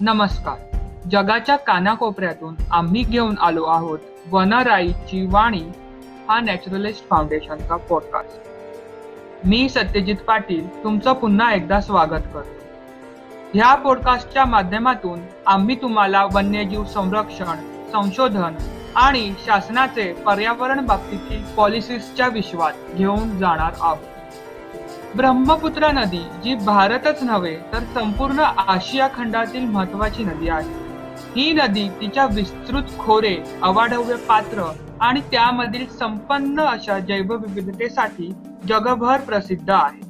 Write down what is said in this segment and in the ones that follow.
नमस्कार. जगाच्या कानाकोपऱ्यातून आम्ही घेऊन आलो आहोत वनराईची वाणी हा नॅचरलिस्ट फाउंडेशनचा पॉडकास्ट मी सत्यजित पाटील तुमचं पुन्हा एकदा स्वागत करतो. ह्या पॉडकास्टच्या माध्यमातून आम्ही तुम्हाला वन्यजीव संरक्षण संशोधन आणि शासनाचे पर्यावरण बाबतीतील पॉलिसीजच्या विश्वात घेऊन जाणार आहोत. ब्रह्मपुत्रा नदी जी भारतच नव्हे तर संपूर्ण आशिया खंडातील महत्वाची नदी आहे. ही नदी तिच्या विस्तृत खोरे अवाढव्य पात्र आणि त्यामधील संपन्न अशा जैवविविधतेसाठी जगभर प्रसिद्ध आहे.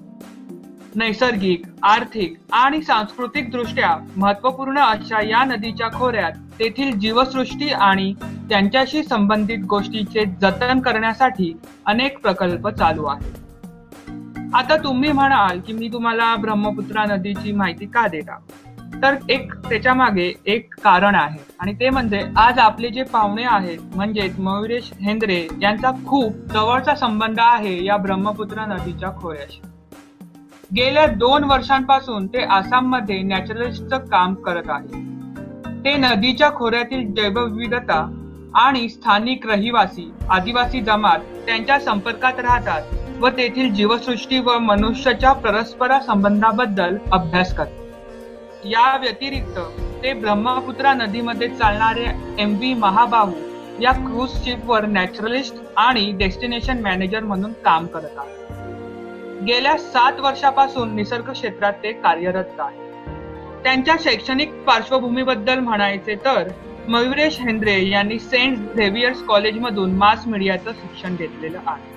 नैसर्गिक आर्थिक आणि सांस्कृतिक दृष्ट्या महत्त्वपूर्ण अशा या नदीच्या खोऱ्यात तेथील जीवसृष्टी आणि त्यांच्याशी संबंधित गोष्टीचे जतन करण्यासाठी अनेक प्रकल्प चालू आहेत. आता तुम्ही म्हणाल की मी तुम्हाला ब्रह्मपुत्रा नदीची माहिती का देता तर एक त्याच्यामागे एक कारण आहे. आणि ते म्हणजे आज आपले जे पाहुणे आहेत म्हणजेच मयुरेश हेंद्रे यांचा खूप जवळचा संबंध आहे या ब्रह्मपुत्रा नदीच्या खोऱ्याशी. गेल्या दोन वर्षांपासून ते आसाममध्ये नॅचरलिस्टचं काम करत आहे. ते नदीच्या खोऱ्यातील जैवविविधता आणि स्थानिक रहिवासी आदिवासी जमात त्यांच्या संपर्कात राहतात व तेथील जीवसृष्टी व मनुष्याच्या परस्पर संबंधाबद्दल अभ्यास करतात. या व्यतिरिक्त ते ब्रह्मपुत्रा नदीमध्ये चालणारे एम व्ही महाबाहू या क्रूज शिपवर नॅचरलिस्ट आणि डेस्टिनेशन मॅनेजर म्हणून काम करत आहेत गेल्या सात वर्षापासून निसर्ग क्षेत्रात ते कार्यरत आहे त्यांच्या शैक्षणिक पार्श्वभूमीबद्दल म्हणायचे तर मयुरेश हेंद्रे यांनी सेंट झेवियर्स कॉलेजमधून मास मीडियाचं शिक्षण घेतलेलं आहे.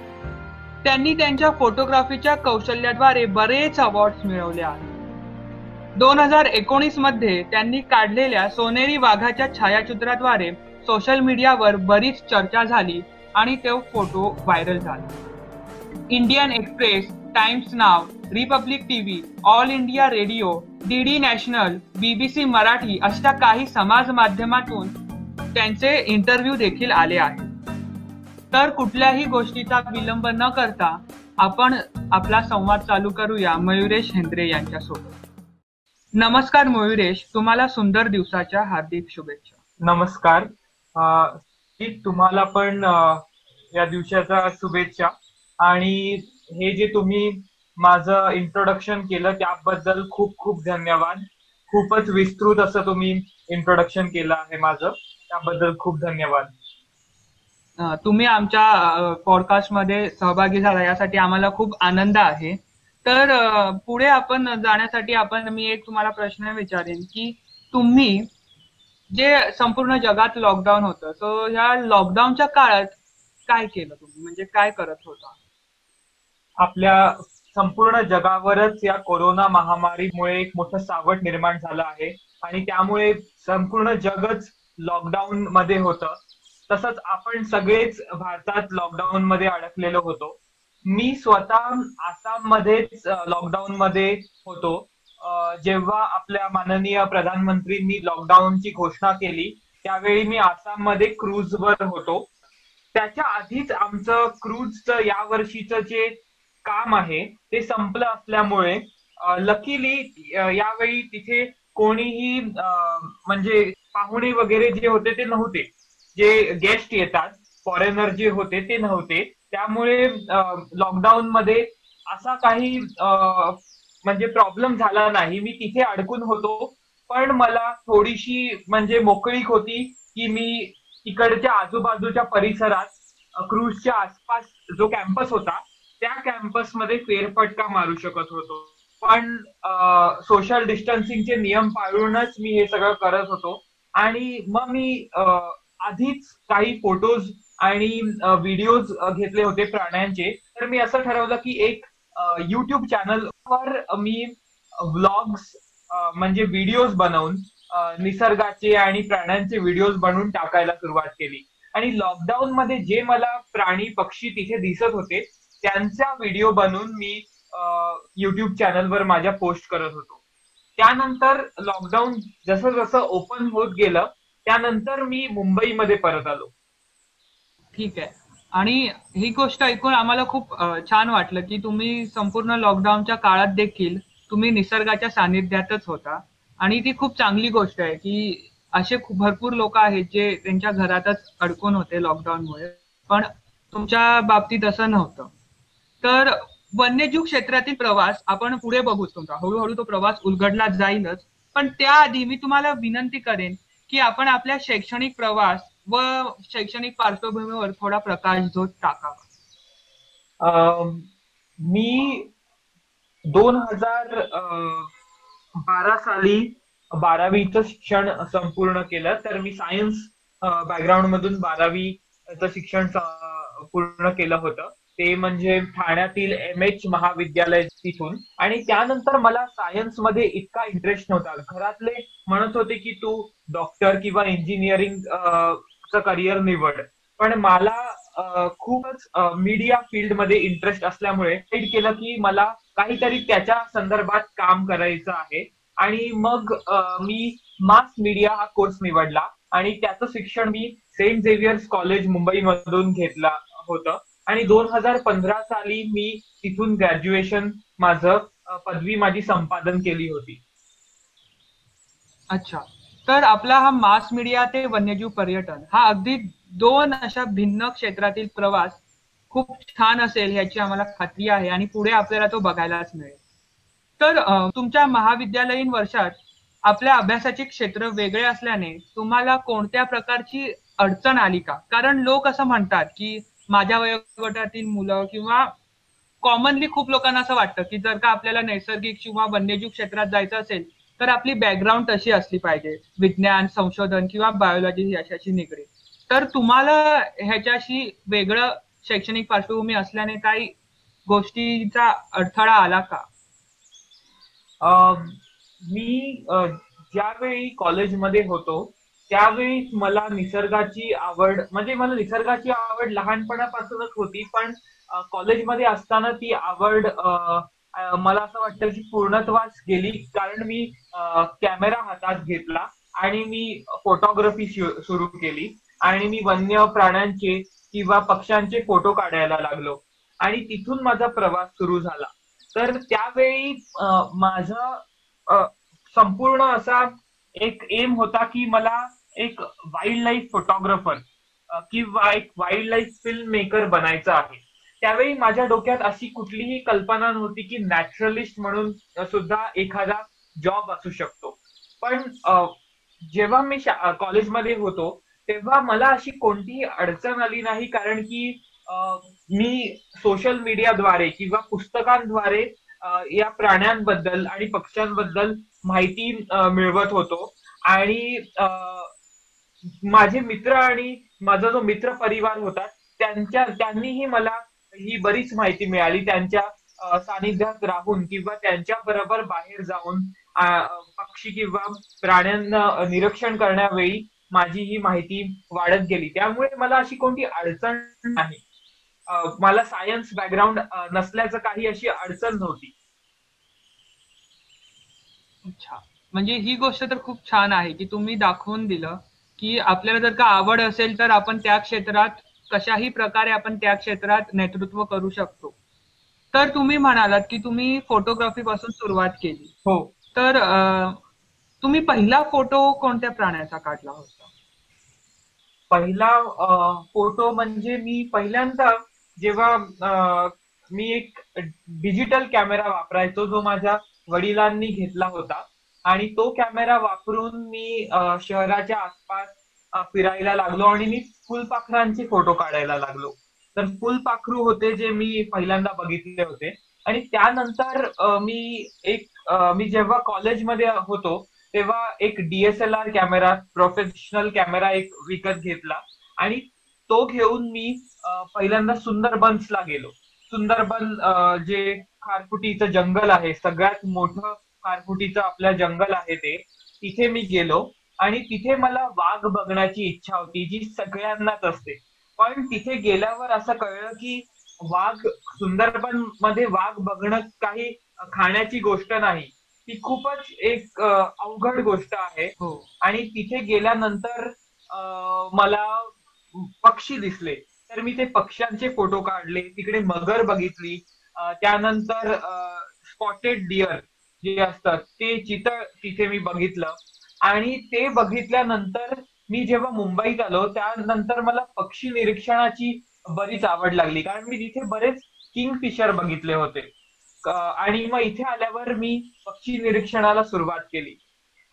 त्यांनी त्यांच्या फोटोग्राफीच्या कौशल्याद्वारे बरेच अवॉर्ड मिळवले आहेत. दोन हजार एकोणीसमध्ये त्यांनी काढलेल्या सोनेरी वाघाच्या छायाचित्राद्वारे सोशल मीडियावर बरीच चर्चा झाली आणि तो फोटो व्हायरल झाले. इंडियन एक्सप्रेस टाइम्स नाव Republic TV All India Radio D D National BBC Marathi अशा काही समाज माध्यमातून त्यांचे इंटरव्ह्यू देखील आले आहेत. तर कुठल्याही गोष्टीचा विलंब न करता आपण आपला संवाद चालू करूया मयुरेश हेंद्रे यांच्यासोबत. नमस्कार मयुरेश तुम्हाला सुंदर दिवसाच्या हार्दिक शुभेच्छा. नमस्कार. तुम्हाला पण या दिवसाच्या शुभेच्छा. आणि हे जे तुम्ही माझं इंट्रोडक्शन केलं त्याबद्दल खूप खूप धन्यवाद. खूपच विस्तृत असं तुम्ही इंट्रोडक्शन केलं आहे माझं. त्याबद्दल खूप धन्यवाद. तुम्ही आमच्या पॉडकास्टमध्ये सहभागी झाला यासाठी आम्हाला खूप आनंद आहे. तर पुढे आपण जाण्यासाठी आपण मी एक तुम्हाला प्रश्न विचारेन की तुम्ही जे संपूर्ण जगात लॉकडाऊन होतं सो ह्या लॉकडाऊनच्या काळात काय केलं तुम्ही? म्हणजे काय करत होता? आपल्या संपूर्ण जगावरच या कोरोना महामारीमुळे एक मोठं सावट निर्माण झालं आहे. आणि त्यामुळे संपूर्ण जगच लॉकडाऊन मध्ये होतं. तसंच आपण सगळेच भारतात लॉकडाऊन मध्ये अडकलेलो होतो. मी स्वतः आसाम मध्येच लॉकडाऊन मध्ये होतो. जेव्हा आपल्या माननीय प्रधानमंत्रींनी लॉकडाऊनची घोषणा केली त्यावेळी मी आसाममध्ये क्रूजवर होतो. त्याच्या आधीच आमचं क्रूजचं या वर्षीचं जे काम आहे ते संपलं असल्यामुळे लकीली यावेळी तिथे कोणीही म्हणजे पाहुणे वगैरे जे होते ते नव्हते. जे गेस्ट येतात फॉरेनर जे होते ते नव्हते. त्यामुळे लॉकडाऊन मध्ये असा काही म्हणजे प्रॉब्लेम झाला नाही. मी तिथे अडकून होतो. पण मला थोडीशी म्हणजे मोकळीक होती की मी तिकडच्या आजूबाजूच्या परिसरात क्रूजच्या आसपास जो कॅम्पस होता त्या कॅम्पसमध्ये फेरफटका मारू शकत होतो. पण सोशल डिस्टन्सिंगचे नियम पाळूनच मी हे सगळं करत होतो. आणि मग मी आधीच काही फोटोज आणि व्हिडिओज घेतले होते प्राण्यांचे. तर मी असं ठरवलं की एक युट्यूब चॅनलवर मी व्लॉग्स म्हणजे व्हिडिओज बनवून निसर्गाचे आणि प्राण्यांचे व्हिडिओज बनवून टाकायला सुरुवात केली. आणि लॉकडाऊन मध्ये जे मला प्राणी पक्षी तिथे दिसत होते त्यांचा व्हिडिओ बनवून मी युट्यूब चॅनलवर माझ्या पोस्ट करत होतो. त्यानंतर लॉकडाऊन जसं जसं ओपन होत गेलं त्यानंतर मी मुंबईमध्ये परत आलो. ठीक आहे. आणि ही गोष्ट ऐकून आम्हाला खूप छान वाटलं की तुम्ही संपूर्ण लॉकडाऊनच्या काळात देखील तुम्ही निसर्गाच्या सानिध्यातच होता. आणि ती खूप चांगली गोष्ट आहे की असे भरपूर लोक आहेत जे त्यांच्या घरातच अडकून होते लॉकडाऊनमुळे पण तुमच्या बाबतीत असं नव्हतं. तर वन्यजीव क्षेत्रातील प्रवास आपण पुढे बघूच तुमचा. हळूहळू तो प्रवास उलगडला जाईलच. पण त्याआधी मी तुम्हाला विनंती करेन की आपण आपल्या शैक्षणिक प्रवास व शैक्षणिक पार्श्वभूमीवर थोडा प्रकाश झोत टाकावा. मी दोन हजार बारा साली बारावीचं शिक्षण संपूर्ण केलं. तर मी सायन्स बॅकग्राऊंड मधून बारावीचं शिक्षण पूर्ण केलं होतं. ते म्हणजे ठाण्यातील एम एच महाविद्यालय तिथून. आणि त्यानंतर मला सायन्समध्ये इतका इंटरेस्ट नव्हता. घरातले म्हणत होते की तू डॉक्टर किंवा इंजिनिअरिंग च करिअर निवड. पण मला खूपच मीडिया फील्डमध्ये इंटरेस्ट असल्यामुळे डिसाईड केलं की मला काहीतरी त्याच्या संदर्भात काम करायचं आहे. आणि मग मी मास मीडिया हा कोर्स निवडला. आणि त्याचं शिक्षण मी सेंट झेवियर्स कॉलेज मुंबईमधून घेतलं घेतला होतं. आणि दोन हजार पंधरा साली मी तिथून ग्रॅज्युएशन माझं पदवी माझी संपादन केली होती. अच्छा. तर आपला हा मास मीडिया ते वन्यजीव पर्यटन हा अगदी दोन अशा भिन्न क्षेत्रातील प्रवास खूप छान असेल ह्याची आम्हाला खात्री आहे आणि पुढे आपल्याला तो बघायलाच मिळेल. तर तुमच्या महाविद्यालयीन वर्षात आपल्या अभ्यासाचे क्षेत्र वेगळे असल्याने तुम्हाला कोणत्या प्रकारची अडचण आली का? कारण लोक असं म्हणतात की माझ्या वयोगटातील मुलं किंवा कॉमनली खूप लोकांना असं वाटतं की जर का आपल्याला नैसर्गिक किंवा वन्यजीव क्षेत्रात जायचं असेल तर आपली बॅकग्राऊंड तशी असली पाहिजे. विज्ञान संशोधन किंवा बायोलॉजी याच्याशी निगडीत. तर तुम्हाला ह्याच्याशी वेगळं शैक्षणिक पार्श्वभूमी असल्याने काही गोष्टीचा अडथळा आला का? अं, मी ज्यावेळी कॉलेजमध्ये होतो त्यावेळी मला निसर्गाची आवड म्हणजे मला निसर्गाची आवड लहानपणापासूनच होती पण कॉलेजमध्ये असताना ती आवड मला असं वाटतं की पूर्णत्वास गेली कारण मी कॅमेरा हातात घेतला आणि मी फोटोग्राफी सुरू केली आणि मी वन्य प्राण्यांचे किंवा पक्ष्यांचे फोटो काढायला लागलो आणि तिथून माझा प्रवास सुरू झाला. तर त्यावेळी माझा संपूर्ण असा एक एम होता की मला एक वाईल्ड लाईफ फोटोग्राफर किंवा एक वाईल्ड लाईफ फिल्म मेकर बनायचं आहे. त्यावेळी माझ्या डोक्यात अशी कुठलीही कल्पना नव्हती की नॅचरलिस्ट म्हणून सुद्धा एखादा जॉब असू शकतो. पण जेव्हा मी शा- कॉलेजमध्ये होतो तेव्हा मला अशी कोणतीही अडचण आली नाही कारण की मी सोशल मीडियाद्वारे किंवा पुस्तकांद्वारे या प्राण्यांबद्दल आणि पक्ष्यांबद्दल माहिती मिळवत होतो. आणि माझे मित्र आणि माझा जो मित्र परिवार होता त्यांच्या त्यांनीही मला ही बरीच माहिती मिळाली. त्यांच्या सानिध्यात राहून किंवा त्यांच्या बरोबर बाहेर जाऊन पक्षी किंवा प्राण्यांना निरीक्षण करण्यावेळी माझी ही माहिती वाढत गेली. त्यामुळे मला अशी कोणती अडचण नाही. मला सायन्स बॅकग्राऊंड नसल्याचं काही अशी अडचण नव्हती. अच्छा. म्हणजे ही गोष्ट तर खूप छान आहे की तुम्ही दाखवून दिलं. की आपल्याला जर का आवड असेल तर आपण त्या क्षेत्रात कशाही प्रकारे आपण त्या क्षेत्रात नेतृत्व करू शकतो. तर तुम्ही म्हणालात की तुम्ही फोटोग्राफी पासून सुरुवात केली. हो. तर तुम्ही पहिला फोटो कोणत्या प्राण्याचा काढला होता? पहिला फोटो म्हणजे मी पहिल्यांदा जेव्हा मी एक डिजिटल कॅमेरा वापरायचो जो माझ्या वडिलांनी घेतला होता आणि तो कॅमेरा वापरून मी शहराच्या आसपास फिरायला लागलो आणि मी फुलपाखरांचे फोटो काढायला लागलो. तर फुलपाखरू होते जे मी पहिल्यांदा बघितले होते. आणि त्यानंतर मी एक मी जेव्हा कॉलेजमध्ये होतो तेव्हा एक डीएसएलआर कॅमेरा प्रोफेशनल कॅमेरा एक विकत घेतला. आणि तो घेऊन मी पहिल्यांदा सुंदरबन्सला गेलो. सुंदरबन जे खारफुटीचं जंगल आहे सगळ्यात मोठं खारफुटीचं आपलं जंगल आहे ते तिथे मी गेलो आणि तिथे मला वाघ बघण्याची इच्छा होती जी सगळ्यांनाच असते. पण तिथे गेल्यावर असं कळलं की वाघ सुंदरबनमध्ये वाघ बघणं काही खाण्याची गोष्ट नाही. ती खूपच एक अवघड गोष्ट आहे. हो. आणि तिथे गेल्यानंतर अं, मला पक्षी दिसले. तर मी ते पक्ष्यांचे फोटो काढले तिकडे मगर बघितली. त्यानंतर स्पॉटेड डिअर जे असतात ते चित्र तिथे मी बघितलं. आणि ते बघितल्यानंतर मी जेव्हा मुंबईत आलो त्यानंतर मला पक्षी निरीक्षणाची बरीच आवड लागली. कारण मी तिथे बरेच किंग फिशर बघितले होते. आणि मग इथे आल्यावर मी पक्षी निरीक्षणाला सुरुवात केली.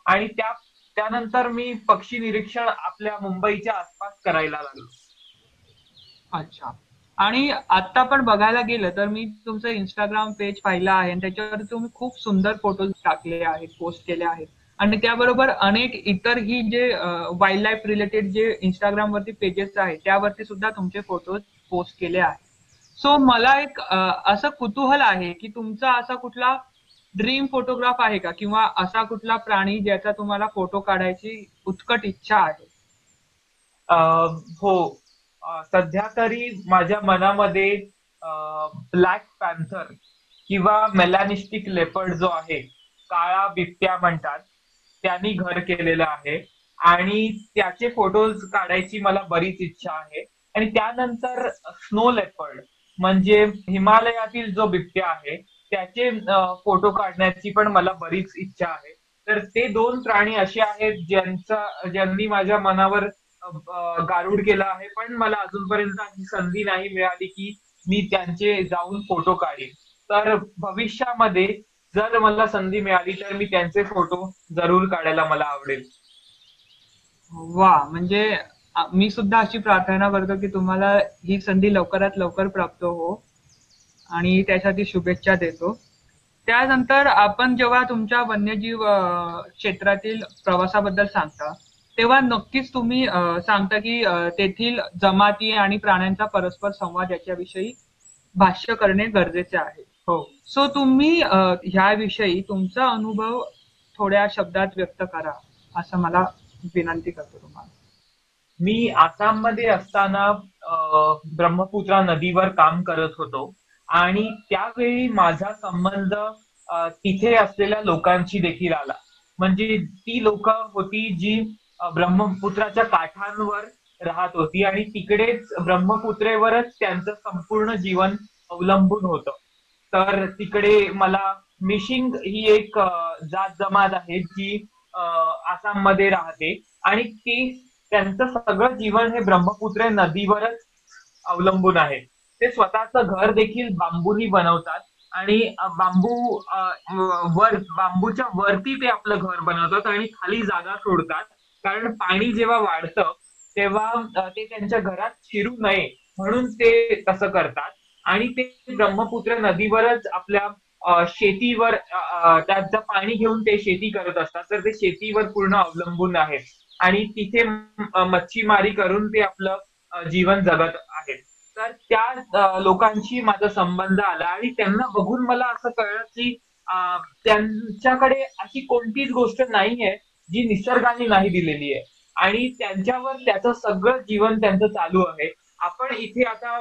आणि त्या त्यानंतर मी पक्षी निरीक्षण आपल्या मुंबईच्या आसपास करायला लागलो. अच्छा. आणि आता पण बघायला गेलं तर मी तुमचं इंस्टाग्राम पेज पाहिलं आहे आणि त्याच्यावर तुम्ही खूप सुंदर फोटो टाकले आहेत पोस्ट केले आहेत. आणि त्याबरोबर अनेक इतरही जे वाईल्ड लाईफ रिलेटेड जे इंस्टाग्राम वरती पेजेस आहेत त्यावरती सुद्धा तुमचे फोटो पोस्ट केले आहेत. सो मला एक असं कुतूहल आहे की तुमचा असा कुठला ड्रीम फोटोग्राफ आहे का? किंवा असा कुठला प्राणी ज्याचा तुम्हाला फोटो काढायची उत्कट इच्छा आहे? हो. सध्या तरी माझ्या मनामध्ये ब्लॅक पॅन्थर किंवा मेलॅनिस्टिक लेपर्ड जो आहे काळा बिबट्या म्हणतात त्यांनी घर केलेलं आहे. आणि त्याचे फोटोज काढायची मला बरीच इच्छा आहे. आणि त्यानंतर स्नो लेपर्ड म्हणजे हिमालयातील जो बिबट्या आहे त्याचे फोटो काढण्याची पण मला बरीच इच्छा आहे. तर ते दोन प्राणी असे आहेत ज्यांचा ज्यांनी माझ्या मनावर गारुड केला आहे पण मला अजूनपर्यंत अशी संधी नाही मिळाली की मी त्यांचे जाऊन फोटो काढेन. तर भविष्यामध्ये जर मला संधी मिळाली तर मी त्यांचे फोटो जरूर काढायला मला आवडेल. वा म्हणजे मी सुद्धा अशी प्रार्थना करतो की तुम्हाला ही संधी लवकरात लवकर प्राप्त हो आणि त्यासाठी शुभेच्छा देतो. त्यानंतर आपण जेव्हा तुमच्या वन्यजीव क्षेत्रातील प्रवासाबद्दल सांगता तेव्हा नक्कीच तुम्ही सांगता की तेथील जमाती आणि प्राण्यांचा परस्पर संवाद याच्याविषयी भाष्य करणे गरजेचे आहे. हो. सो तुम्ही ह्याविषयी तुमचा अनुभव थोड्या शब्दात व्यक्त करा असं मला विनंती करतो तुम्हाला. मी आसाममध्ये असताना ब्रह्मपुत्रा नदीवर काम करत होतो आणि त्यावेळी माझा संबंध तिथे असलेल्या लोकांशी देखील आला. म्हणजे ती लोक होती जी ब्रह्मपुत्राच्या काठांवर राहत होती आणि तिकडेच ब्रह्मपुत्रेवरच त्यांचं संपूर्ण जीवन अवलंबून होतं. तर तिकडे मला मिशिंग ही एक जात जमात आहे जी आसाममध्ये राहते. आणि ती त्यांचं सगळं जीवन हे ब्रह्मपुत्र नदीवरच अवलंबून आहे. ते स्वतःचं घर देखील बांबूनी बनवतात आणि बांबू वर बांबूच्या वरती ते आपलं घर बनवतात आणि खाली जागा सोडतात. कारण पाणी जेव्हा वाढतं तेव्हा ते त्यांच्या घरात शिरू नये म्हणून ते तसं करतात. आणि ते ब्रह्मपुत्र नदीवरच आपल्या शेतीवर त्याचं पाणी घेऊन ते शेती करत असतात. तर ते शेतीवर पूर्ण अवलंबून आहेत आणि तिथे मच्छीमारी करून ते आपलं जीवन जगत आहेत. तर त्या लोकांशी माझा संबंध आला. आणि त्यांना बघून मला असं कळलं की त्यांच्याकडे अशी कोणतीच गोष्ट नाहीये. जी निसर्गाने नाही दिलेली आहे. आणि त्यांच्यावर त्याचं सगळं जीवन त्यांचं चालू आहे. आपण इथे आता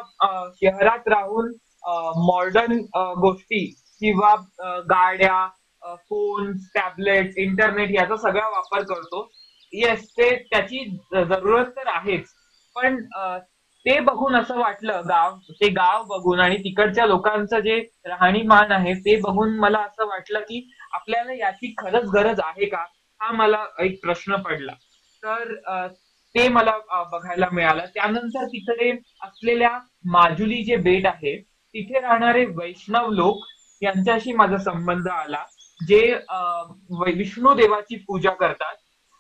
शहरात राहून मॉडर्न गोष्टी किंवा गाड्या फोन टॅबलेट इंटरनेट याचा सगळा वापर करतो. येस ते त्याची जरूरत तर आहेच. पण ते बघून असं वाटलं गाव ते गाव बघून आणि तिकडच्या लोकांचं जे राहणीमान आहे ते बघून मला असं वाटलं की आपल्याला याची खरंच गरज आहे का? हा मला एक प्रश्न पडला. तर ते मला बघायला मिळालं. त्यानंतर तिकडे असलेल्या माजुली जे बेट आहे तिथे राहणारे वैष्णव लोक यांच्याशी माझा संबंध आला जे विष्णू देवाची पूजा करतात.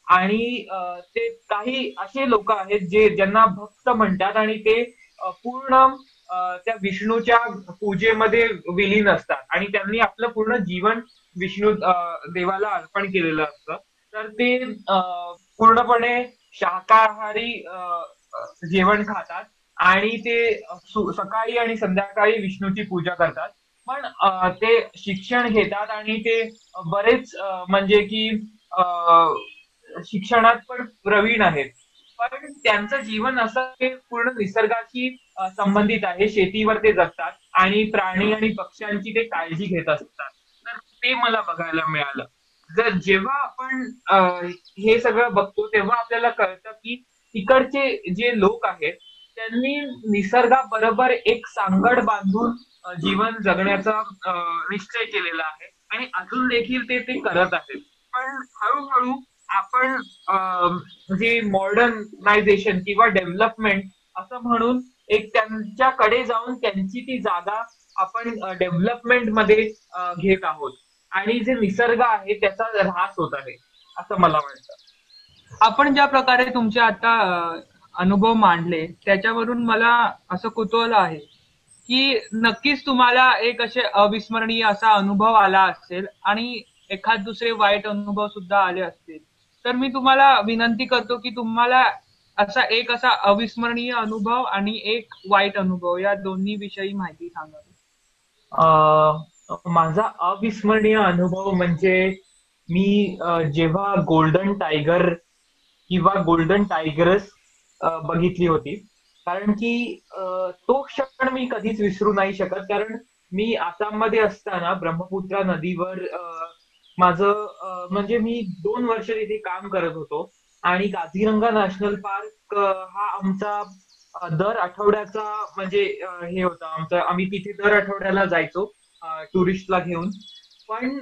आणि ते काही असे लोक आहेत जे ज्यांना भक्त म्हणतात आणि ते पूर्ण त्या विष्णूच्या पूजेमध्ये विलीन असतात. आणि त्यांनी आपलं पूर्ण जीवन विष्णू देवाला अर्पण केलेलं असतं. तर ते पूर्णपणे शाकाहारी जेवण खातात आणि ते सकाळी आणि संध्याकाळी विष्णूची पूजा करतात. पण ते शिक्षण घेतात आणि ते बरेच म्हणजे की शिक्षणात पण प्रवीण आहेत. पण त्यांचं जीवन असं ते पूर्ण निसर्गाशी संबंधित आहे. शेतीवर ते जगतात आणि प्राणी आणि पक्ष्यांची ते काळजी घेत असतात. तर ते मला बघायला मिळालं. जर जेव्हा आपण हे सगळं बघतो तेव्हा आपल्याला कळतं की तिकडचे जे लोक आहेत त्यांनी निसर्गाबरोबर एक सांगड बांधून जीवन जगण्याचा निश्चय केलेला आहे. आणि अजून देखील ते ते करत आहेत. पण हळूहळू आपण जे मॉडर्नायझेशन किंवा डेव्हलपमेंट असं म्हणून एक त्यांच्याकडे जाऊन त्यांची ती जागा आपण डेव्हलपमेंटमध्ये घेत आहोत. आणि जे निसर्ग आहे त्याचा ऱ्हास होत आहे असं मला वाटतं. आपण ज्या प्रकारे तुमचे आता अनुभव मांडले त्याच्यावरून मला असं कुतूहल आहे की नक्कीच तुम्हाला एक असे अविस्मरणीय असा अनुभव आला असेल आणि एखाद दुसरे वाईट अनुभव सुद्धा आले असतील. तर मी तुम्हाला विनंती करतो की तुम्हाला असा एक असा अविस्मरणीय अनुभव आणि एक वाईट अनुभव या दोन्ही विषयी माहिती सांगावी. माझा अविस्मरणीय अनुभव म्हणजे मी जेव्हा गोल्डन टायगर किंवा गोल्डन टायगरस बघितली होती. कारण की तो क्षण मी कधीच विसरू नाही शकत. कारण मी आसाममध्ये असताना ब्रह्मपुत्रा नदीवर माझं म्हणजे मी दोन वर्ष तिथे काम करत होतो. आणि काझीरंगा नॅशनल पार्क हा आमचा दर आठवड्याचा म्हणजे हे होता आमचं. आम्ही तिथे दर आठवड्याला जायचो. टुरिस्टला घेऊन. पण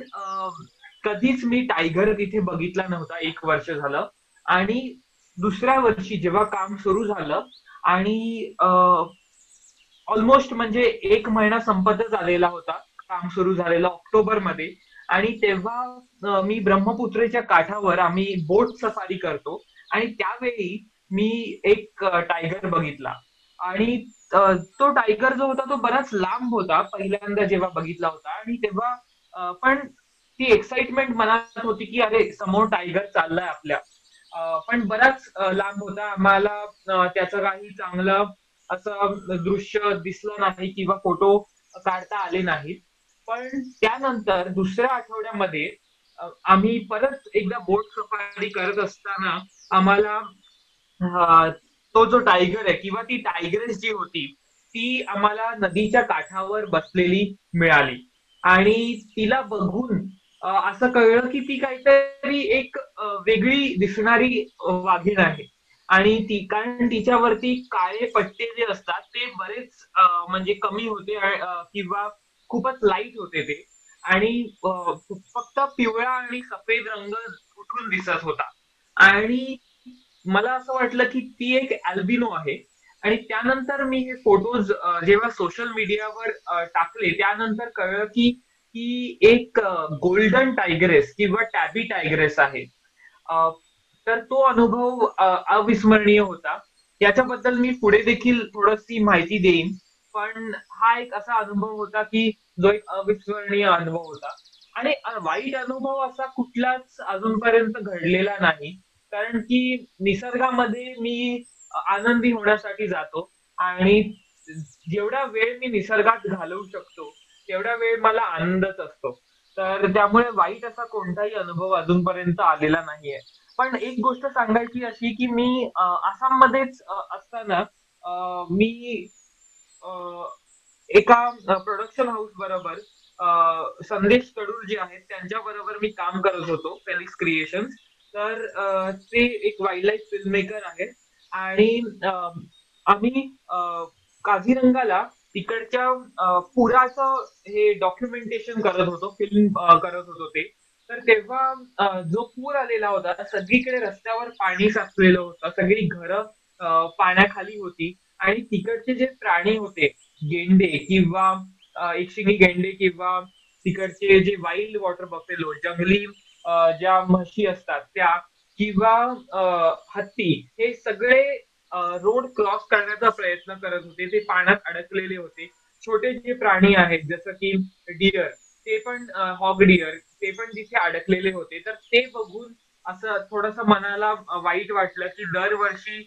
कधीच मी टायगर तिथे बघितला नव्हता. एक वर्ष झालं. आणि दुसऱ्या वर्षी जेव्हा काम सुरू झालं आणि ऑलमोस्ट म्हणजे एक महिना संपतच आलेला होता. काम सुरू झालेलं ऑक्टोबरमध्ये आणि तेव्हा मी ब्रह्मपुत्रेच्या काठावर आम्ही बोट सफारी करतो. आणि त्यावेळी मी एक टायगर बघितला. आणि तो टायगर जो होता तो बराच लांब होता पहिल्यांदा जेव्हा बघितला होता आणि तेव्हा पण ती एक्साइटमेंट मनात होती की अरे समोर टायगर चाललाय आपल्या. पण बराच लांब होता. आम्हाला त्याचं काही चांगलं असं दृश्य दिसलं नाही किंवा फोटो काढता आले नाहीत. पण त्यानंतर दुसऱ्या आठवड्यामध्ये आम्ही परत एकदा बोट सफारी करत असताना आम्हाला तो जो टायगर आहे किंवा ती टायगरेस जी होती ती आम्हाला नदीच्या काठावर बसलेली मिळाली. आणि तिला बघून असं कळलं की ती काहीतरी एक वेगळी दिसणारी वाघीण आहे. आणि ती कारण तिच्यावरती काळे पट्टे जे असतात ते बरेच म्हणजे कमी होते किंवा खूपच लाइट होते ते. आणि फक्त पिवळा आणि सफेद रंग उठून दिसत होता. आणि मला असं वाटलं की ती एक अल्बिनो आहे. आणि त्यानंतर मी हे फोटोज जेव्हा सोशल मीडियावर टाकले त्यानंतर कळलं की ही एक गोल्डन टायगरेस किंवा टॅबी टायगरेस आहे. तर तो अनुभव अविस्मरणीय होता. याच्याबद्दल मी पुढे देखील थोडीशी माहिती देईन. पण हा एक असा अनुभव होता की जो एक अविस्मरणीय अनुभव होता. आणि वाईट अनुभव असा कुठलाच अजूनपर्यंत घडलेला नाही. कारण की निसर्गामध्ये मी आनंदी होण्यासाठी जातो आणि जेवढा वेळ मी निसर्गात घालवू शकतो तेवढा वेळ मला आनंदच असतो. तर त्यामुळे वाईट असा कोणताही अनुभव अजूनपर्यंत आलेला नाहीये. पण एक गोष्ट सांगायची अशी की मी आसाममध्येच असताना मी एका प्रोडक्शन हाऊस बरोबर संदेश कडूर जे आहेत त्यांच्या बरोबर मी काम करत होतो फेलिक्स क्रिएशन तर ते एक वाईल्ड लाईफ फिल्म मेकर आहेत आणि आम्ही काझीरंगाला तिकडच्या पुराचं हे डॉक्युमेंटेशन करत होतो फिल्म करत होतो ते. तर तेव्हा जो पूर आलेला होता सगळीकडे रस्त्यावर पाणी साचलेलं होतं. सगळी घरं पाण्याखाली होती. आणि तिकडचे जे प्राणी होते गेंडे किंवा एकशिंगी गेंडे किंवा तिकडचे जे वाईल्ड वॉटर बफेलो जंगली ज्या म्हशी असतात त्या किंवा हत्ती हे सगळे रोड क्रॉस करण्याचा प्रयत्न करत होते. ते पाण्यात अडकलेले होते. छोटे जे प्राणी आहेत जसं की डिअर ते पण हॉग डिअर ते पण तिथे अडकलेले होते. तर ते बघून असं थोडस मनाला वाईट वाटलं की दरवर्षी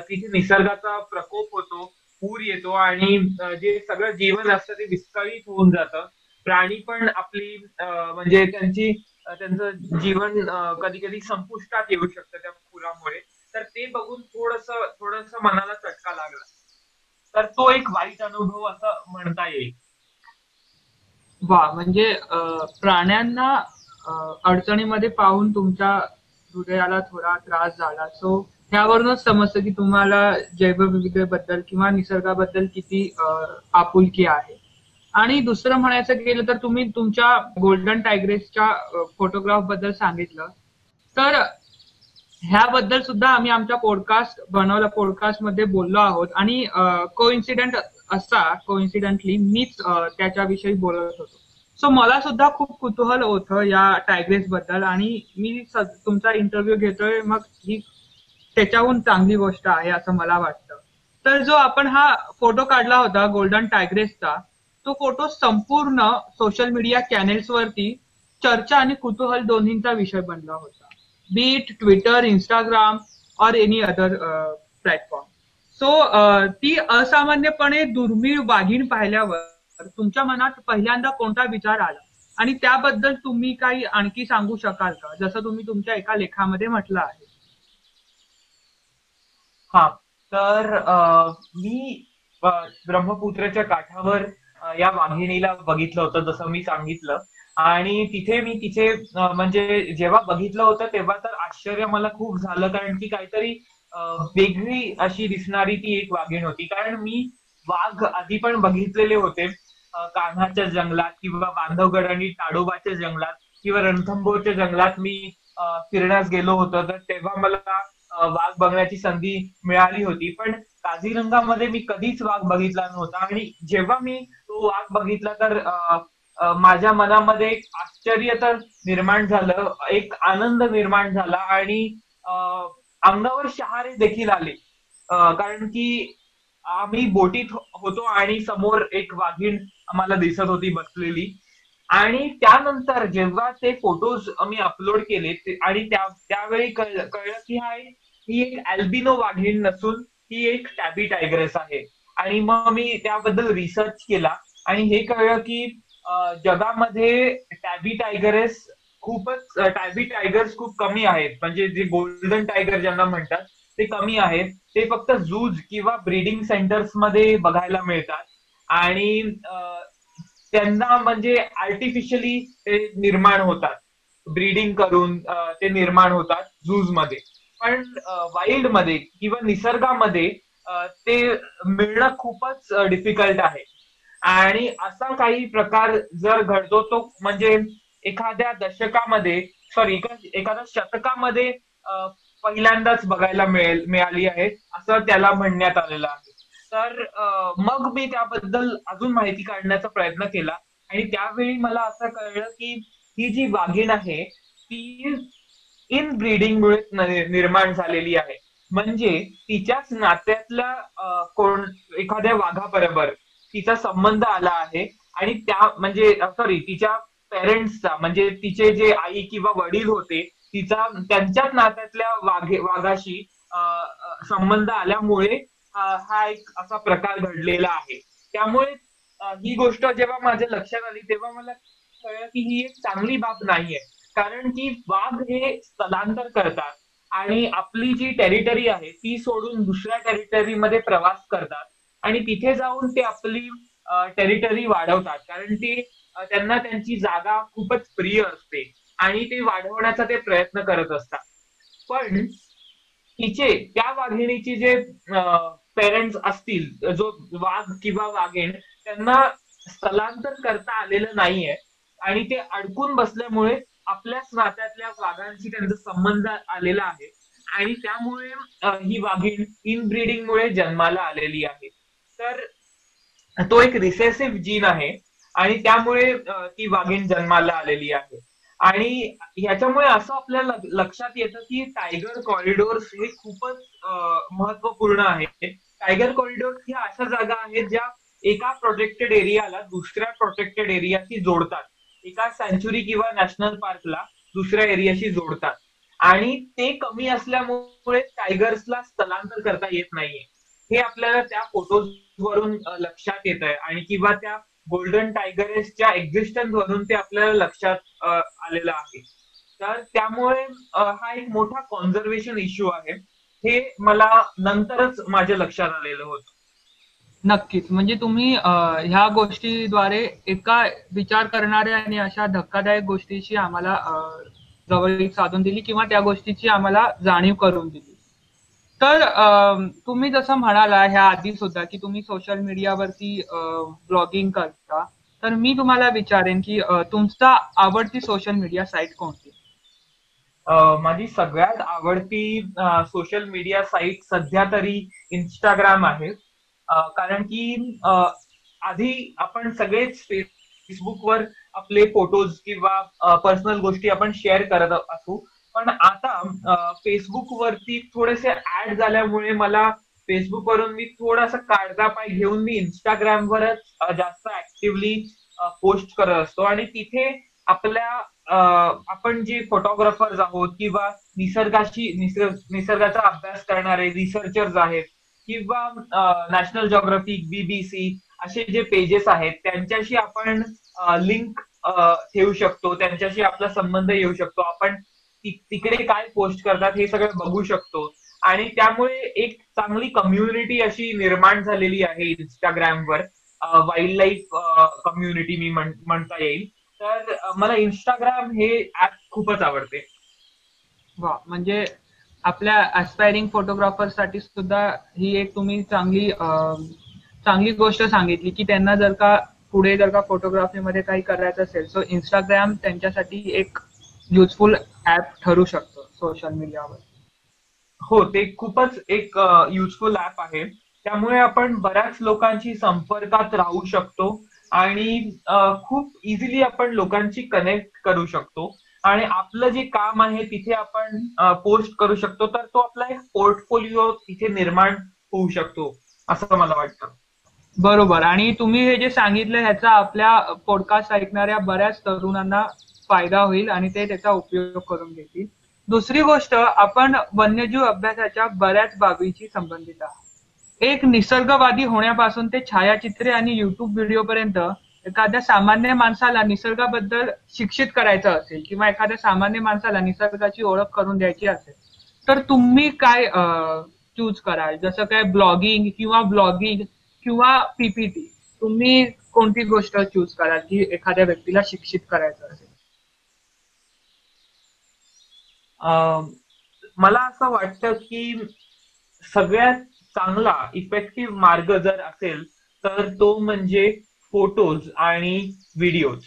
तिथे निसर्गाचा प्रकोप होतो पूर येतो आणि जे सगळं जीवन असतं ते विस्कळीत होऊन जातं. प्राणी पण आपली म्हणजे त्यांची त्यांचं जीवन कधी कधी संपुष्टात येऊ शकतं त्या पुरामुळे. तर ते बघून थोडस थोडस मनाला चटका लागला. तर तो एक वाईट अनुभव असं म्हणता येईल. वा म्हणजे प्राण्यांना अडचणीमध्ये पाहून तुमच्या हृदयाला थोडा त्रास झाला. सो त्यावरूनच समजतं की तुम्हाला जैवविविधतेबद्दल किंवा निसर्गाबद्दल किती आपुलकी आहे. आणि दुसरं म्हणायचं गेलं तर तुम्ही तुमच्या गोल्डन टायग्रेसच्या फोटोग्राफबद्दल सांगितलं. तर ह्याबद्दल सुद्धा आम्ही आमच्या पॉडकास्ट बनवला पॉडकास्टमध्ये बोललो आहोत. आणि कोइन्सिडेंट असा कोइन्सिडेंटली मीच त्याच्याविषयी बोलत होतो. सो मला सुद्धा खूप कुतूहल होतं या टायग्रेस बद्दल आणि मी तुमचा इंटरव्ह्यू घेतोय मग ही त्याच्याहून चांगली गोष्ट आहे असं मला वाटतं. तर जो आपण हा फोटो काढला होता गोल्डन टायग्रेसचा तो फोटो संपूर्ण सोशल मीडिया चॅनेल्सवरती चर्चा आणि कुतूहल दोन्हींचा विषय बनला होता. बीट ट्विटर इंस्टाग्राम और एनी अदर प्लॅटफॉर्म सो ती असामान्यपणे दुर्मिळ वाघीण पाहिल्यावर तुमच्या मनात पहिल्यांदा कोणता विचार आला? आणि त्याबद्दल तुम्ही काही आणखी सांगू शकाल का? जसं तुम्ही तुमच्या एका लेखामध्ये म्हटलं आहे. हा. तर मी ब्रह्मपुत्राच्या काठावर या वाघिणीला बघितलं होतं जसं मी सांगितलं. आणि तिथे मी तिथे म्हणजे जेव्हा बघितलं होतं तेव्हा तर आश्चर्य मला खूप झालं कारण की काहीतरी वेगळी अशी दिसणारी ती एक वाघीण होती. कारण मी वाघ आधी पण बघितलेले होते कान्हाच्या जंगलात किंवा बांधवगड आणि ताडोबाच्या जंगलात किंवा रणथंबोरच्या जंगलात मी फिरण्यास गेलो होतो. तर तेव्हा मला वाघ बघण्याची संधी मिळाली होती. पण काझीरंगामध्ये मी कधीच वाघ बघितला नव्हता. आणि जेव्हा मी तो वाघ बघितला तर माझ्या मनामध्ये एक आश्चर्य तर निर्माण झालं एक आनंद निर्माण झाला आणि अंगावर शहारे देखील आले. कारण की आम्ही बोटीत हो, होतो आणि समोर एक वाघीण आम्हाला दिसत होती बसलेली. आणि त्यानंतर जेव्हा ते फोटोज मी अपलोड केले आणि त्या त्यावेळी कळलं की हा ही एक अल्बिनो वाघीण नसून ही एक टॅबी टायग्रेस आहे. आणि मग मी त्याबद्दल रिसर्च केला. आणि हे कळलं की जगामध्ये टॅबी टायगरेस खूपच टॅबी टायगर्स खूप कमी आहेत. म्हणजे जे गोल्डन टायगर ज्यांना म्हणतात ते कमी आहेत. ते फक्त झूज किंवा ब्रीडिंग सेंटर्समध्ये बघायला मिळतात. आणि त्यांना म्हणजे आर्टिफिशियली ते निर्माण होतात. ब्रीडिंग करून ते निर्माण होतात झूजमध्ये. पण वाईल्डमध्ये किंवा निसर्गामध्ये ते मिळणं खूपच डिफिकल्ट आहे. आणि असा काही प्रकार जर घडतो तो म्हणजे एखाद्या दशकामध्ये सॉरी एखाद्या शतकामध्ये पहिल्यांदाच बघायला मिळेल मिळाली आहे असं त्याला म्हणण्यात आलेलं आहे. तर मग मी त्याबद्दल अजून माहिती काढण्याचा प्रयत्न केला. आणि त्यावेळी मला असं कळलं की ही जी वाघीण आहे ती इन ब्रीडिंगमुळे निर्माण झालेली आहे. म्हणजे तिच्याच नात्यातल्या कोण एखाद्या वाघाबरोबर तिचा संबंध आला आहे आणि त्या म्हणजे सॉरी तिच्या पेरेंट्सचा म्हणजे तिचे जे आई किंवा वडील होते तिचा त्यांच्याच नात्यातल्या वाघे वाघाशी संबंध आल्यामुळे हा एक असा प्रकार घडलेला आहे. त्यामुळे ही गोष्ट जेव्हा माझ्या लक्षात आली तेव्हा मला कळलं की ही एक चांगली बाब नाहीये. कारण की वाघ हे स्थलांतर करतात आणि आपली जी टेरिटरी आहे ती सोडून दुसऱ्या टेरिटरीमध्ये प्रवास करतात. आणि तिथे जाऊन ते आपली टेरिटरी वाढवतात. कारण ते त्यांना त्यांची जागा खूपच प्रिय असते. आणि ते वाढवण्याचा ते प्रयत्न करत असतात. पण तिचे त्या वाघिणीचे जे पेरेंट्स असतील जो वाघ किंवा वाघेण त्यांना स्थलांतर करता आलेलं नाहीये. आणि ते अडकून बसल्यामुळे आपल्याच नात्यातल्या वाघांशी त्यांचा संबंध आलेला आहे. आणि त्यामुळे ही वाघीण इन मुळे जन्माला आलेली आहे. तर तो एक रिसेसिव्ह जीन आहे आणि त्यामुळे ती वाघीण जन्माला आलेली आहे. आणि ह्याच्यामुळे असं आपल्याला लक्षात येतं की टायगर कॉरिडोर्स हे खूपच महत्त्वपूर्ण आहे. टायगर कॉरिडोर्स ह्या अशा जागा आहेत ज्या एका प्रोटेक्टेड एरियाला दुसऱ्या प्रोटेक्टेड एरियाशी जोडतात. एका सँच्युरी किंवा नॅशनल पार्कला दुसऱ्या एरियाशी जोडतात. आणि ते कमी असल्यामुळे टायगर्सला स्थलांतर करता येत नाहीये. हे आपल्याला त्या फोटोज वरून लक्षात येत आहे आणि किंवा त्या गोल्डन टायगर्सच्या एक्झिस्टन्स वरून ते आपल्याला लक्षात आलेलं आहे. तर त्यामुळे हा एक मोठा कॉन्झर्वेशन इश्यू आहे. हे मला नंतरच माझ्या लक्षात आलेलं होतं. नक्कीच. म्हणजे तुम्ही ह्या गोष्टीद्वारे एका विचार करणाऱ्या आणि अशा धक्कादायक गोष्टीची आम्हाला जवळीक साधून दिली किंवा त्या गोष्टीची आम्हाला जाणीव करून दिली. तर तुम्ही जसं म्हणाला ह्या आधी सुद्धा की तुम्ही सोशल मीडियावरती ब्लॉगिंग करता तर मी तुम्हाला विचारेन की तुमचा आवडती सोशल मीडिया साईट कोणती? माझी सगळ्यात आवडती सोशल मीडिया साईट सध्या तरी इंस्टाग्राम आहे. कारण की आधी आपण सगळेच फेसबुकवर आपले फोटोज किंवा पर्सनल गोष्टी आपण शेअर करत असू. पण आता फेसबुक वरती थोडेसे ऍड झाल्यामुळे मला फेसबुक वरून मी थोडासा काढता पाय घेऊन मी इंस्टाग्रामवरच जास्त ऍक्टिव्हली पोस्ट करत असतो. आणि तिथे आपल्या आपण जे फोटोग्राफर्स आहोत किंवा निसर्गाशी निसर्ग निसर्गाचा अभ्यास करणारे रिसर्चर्स आहेत किंवा नॅशनल जॉग्राफी बीबीसी असे जे पेजेस आहेत त्यांच्याशी आपण लिंक ठेवू शकतो. त्यांच्याशी आपला संबंध येऊ शकतो. आपण तिकडे काय पोस्ट करतात हे सगळं बघू शकतो. आणि त्यामुळे एक चांगली कम्युनिटी अशी निर्माण झालेली आहे इंस्टाग्रामवर वाईल्ड लाईफ कम्युनिटी मी म्हणता येईल. तर मला इंस्टाग्राम हे ऍप खूपच आवडते. म्हणजे आपल्या अस्पायरिंग फोटोग्राफरसाठी सुद्धा ही एक तुम्ही चांगली चांगली गोष्ट सांगितली की त्यांना जर का पुढे जर का फोटोग्राफीमध्ये काही करायचं असेल सो इंस्टाग्राम त्यांच्यासाठी एक युजफुल ऍप ठरू शकतो सोशल मीडियावर हो ते खूपच एक युजफुल ऍप आहे. त्यामुळे आपण बऱ्याच लोकांशी संपर्कात राहू शकतो आणि खूप इझिली आपण लोकांशी कनेक्ट करू शकतो. आणि आपलं जे काम आहे तिथे आपण पोस्ट करू शकतो. तर तो आपला एक पोर्टफोलिओ तिथे निर्माण होऊ शकतो असं मला वाटतं. बरोबर. आणि तुम्ही हे जे सांगितलं ह्याचा आपल्या पॉडकास्ट ऐकणाऱ्या बऱ्याच तरुणांना फायदा होईल आणि ते त्याचा उपयोग करून घेतील. दुसरी गोष्ट आपण वन्यजीव अभ्यासाच्या बऱ्याच बाबीशी संबंधित आहात. एक निसर्गवादी होण्यापासून ते छायाचित्रे आणि युट्यूब व्हिडिओ पर्यंत एखाद्या सामान्य माणसाला निसर्गाबद्दल शिक्षित करायचं असेल किंवा एखाद्या सामान्य माणसाला निसर्गाची ओळख करून द्यायची असेल तर तुम्ही काय चूज कराल? जसं काय ब्लॉगिंग किंवा ब्लॉगिंग किंवा पीपीटी तुम्ही कोणती गोष्ट चूज कराल की एखाद्या व्यक्तीला शिक्षित करायचं असेल? मला असं वाटतं की सगळ्यात चांगला इफेक्टिव्ह मार्ग जर असेल तर तो म्हणजे फोटोज आणि व्हिडिओज.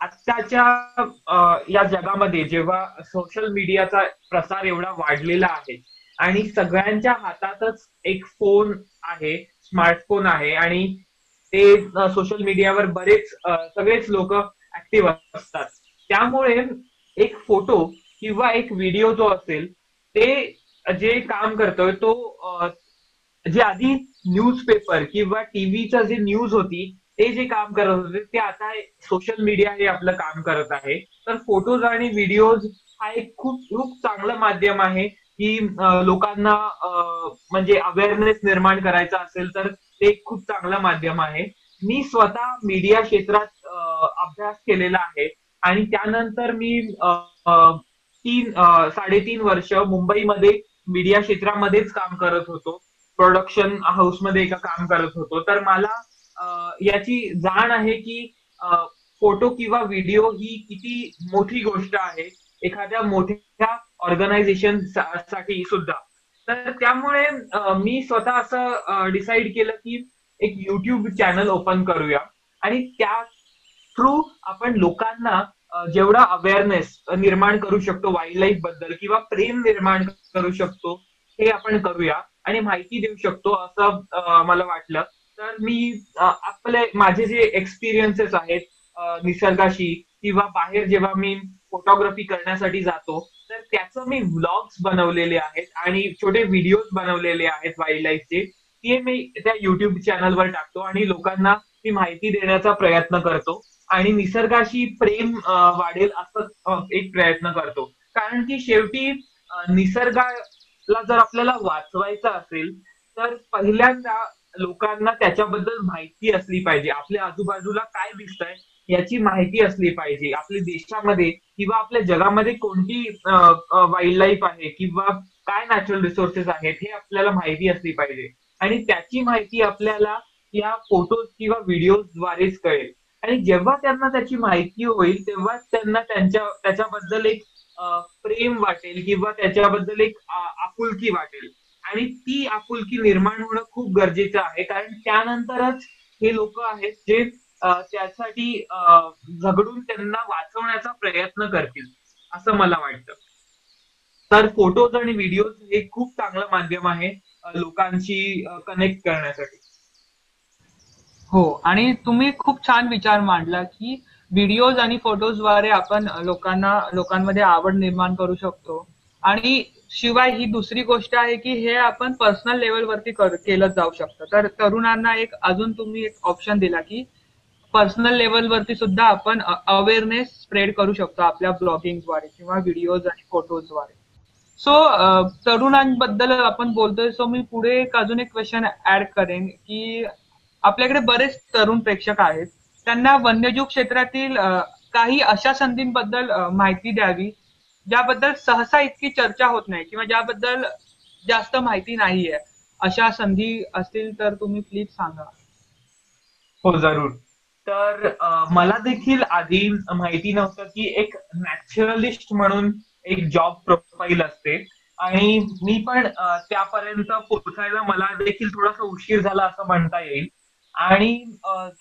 आत्ताच्या या जगामध्ये जेव्हा सोशल मीडियाचा प्रसार एवढा वाढलेला आहे आणि सगळ्यांच्या हातातच एक फोन आहे स्मार्टफोन आहे आणि ते सोशल मीडियावर बरेच सगळेच लोक ऍक्टिव्ह असतात. त्यामुळे एक फोटो किंवा एक व्हिडिओ जो असेल ते जे काम करतोय तो जे आधी न्यूजपेपर किंवा टीव्हीचा जे न्यूज होती ते जे काम करत होते ते आता सोशल मीडिया हे आपलं काम करत आहे. तर फोटोज आणि व्हिडिओज हा एक खूप खूप चांगलं माध्यम आहे की लोकांना म्हणजे अवेअरनेस निर्माण करायचा असेल तर ते एक खूप चांगलं माध्यम आहे. मी स्वतः मीडिया क्षेत्रात अभ्यास केलेला आहे आणि त्यानंतर मी तीन साडेतीन वर्ष मुंबईमध्ये मीडिया क्षेत्रामध्येच काम करत होतो. प्रोडक्शन हाऊसमध्ये एका काम करत होतो. तर मला याची जाण आहे की फोटो किंवा व्हिडिओ ही किती मोठी गोष्ट आहे एखाद्या मोठ्या ऑर्गनायझेशनसाठी सुद्धा. तर त्यामुळे मी स्वतः असं डिसाईड केलं की एक युट्यूब चॅनल ओपन करूया. आणि त्या थ्रू आपण लोकांना जेवढा अवेअरनेस निर्माण करू शकतो वाईल्ड लाईफबद्दल किंवा प्रेम निर्माण करू शकतो हे आपण करूया. आणि माहिती देऊ शकतो असं मला वाटलं. तर मी आपले माझे जे एक्सपिरियन्सेस आहेत निसर्गाशी किंवा बाहेर जेव्हा मी फोटोग्राफी करण्यासाठी जातो तर त्याचं मी व्लॉग्स बनवलेले आहेत आणि छोटे व्हिडिओज बनवलेले आहेत वाईल्ड लाईफचे ते मी त्या युट्यूब चॅनलवर टाकतो आणि लोकांना ती माहिती देण्याचा प्रयत्न करतो. आणि निसर्गाशी प्रेम वाढेल असं एक प्रयत्न करतो. कारण की शेवटी निसर्गाला जर आपल्याला वाचवायचं असेल तर पहिल्यांदा लोकांना त्याच्याबद्दल माहिती असली पाहिजे. आपल्या आजूबाजूला काय दिसतंय याची माहिती असली पाहिजे. आपल्या देशामध्ये किंवा आपल्या जगामध्ये कोणती वाईल्ड लाईफ आहे किंवा काय नॅचरल रिसोर्सेस आहेत हे आपल्याला माहिती असली पाहिजे. आणि त्याची माहिती आपल्याला या फोटोज किंवा व्हिडिओद्वारेच कळेल. आणि जेव्हा त्यांना त्याची माहिती होईल तेव्हा त्यांना त्यांच्या त्याच्याबद्दल एक प्रेम वाटेल किंवा त्याच्याबद्दल एक आपुलकी वाटेल. आणि ती आपुलकी निर्माण होणं खूप गरजेचं आहे. कारण त्यानंतरच हे लोक आहेत जे त्यासाठी झगडून त्यांना वाचवण्याचा प्रयत्न करतील असं मला वाटतं. तर फोटोज आणि व्हिडिओज हे खूप चांगलं माध्यम आहे लोकांशी कनेक्ट करण्यासाठी. हो आणि तुम्ही खूप छान विचार मांडला की व्हिडिओज आणि फोटोजद्वारे आपण लोकांना लोकांमध्ये आवड निर्माण करू शकतो. आणि शिवाय ही दुसरी गोष्ट आहे की हे आपण पर्सनल लेवलवरती केलं जाऊ शकतं. तर तरुणांना एक अजून तुम्ही एक ऑप्शन दिला की पर्सनल लेवलवरती सुद्धा आपण अवेअरनेस स्प्रेड करू शकतो आपल्या ब्लॉगिंगद्वारे किंवा व्हिडिओज आणि फोटोजद्वारे सो तरुणांबद्दल आपण बोलतोय. सो मी पुढे एक अजून एक क्वेश्चन ऍड करेन की आपल्याकडे बरेच तरुण प्रेक्षक आहेत. त्यांना वन्यजीव क्षेत्रातील काही अशा संधींबद्दल माहिती द्यावी ज्याबद्दल सहसा इतकी चर्चा होत नाही किंवा ज्याबद्दल जास्त माहिती नाहीये अशा संधी असतील तर तुम्ही प्लीज सांगा. हो जरूर. तर मला देखील आधी माहिती नव्हतं की एक नॅचरलिस्ट म्हणून एक जॉब प्रोफाईल असते. आणि मी पण त्यापर्यंत पोहोचायला मला देखील थोडासा उशीर झाला असं म्हणता येईल. आणि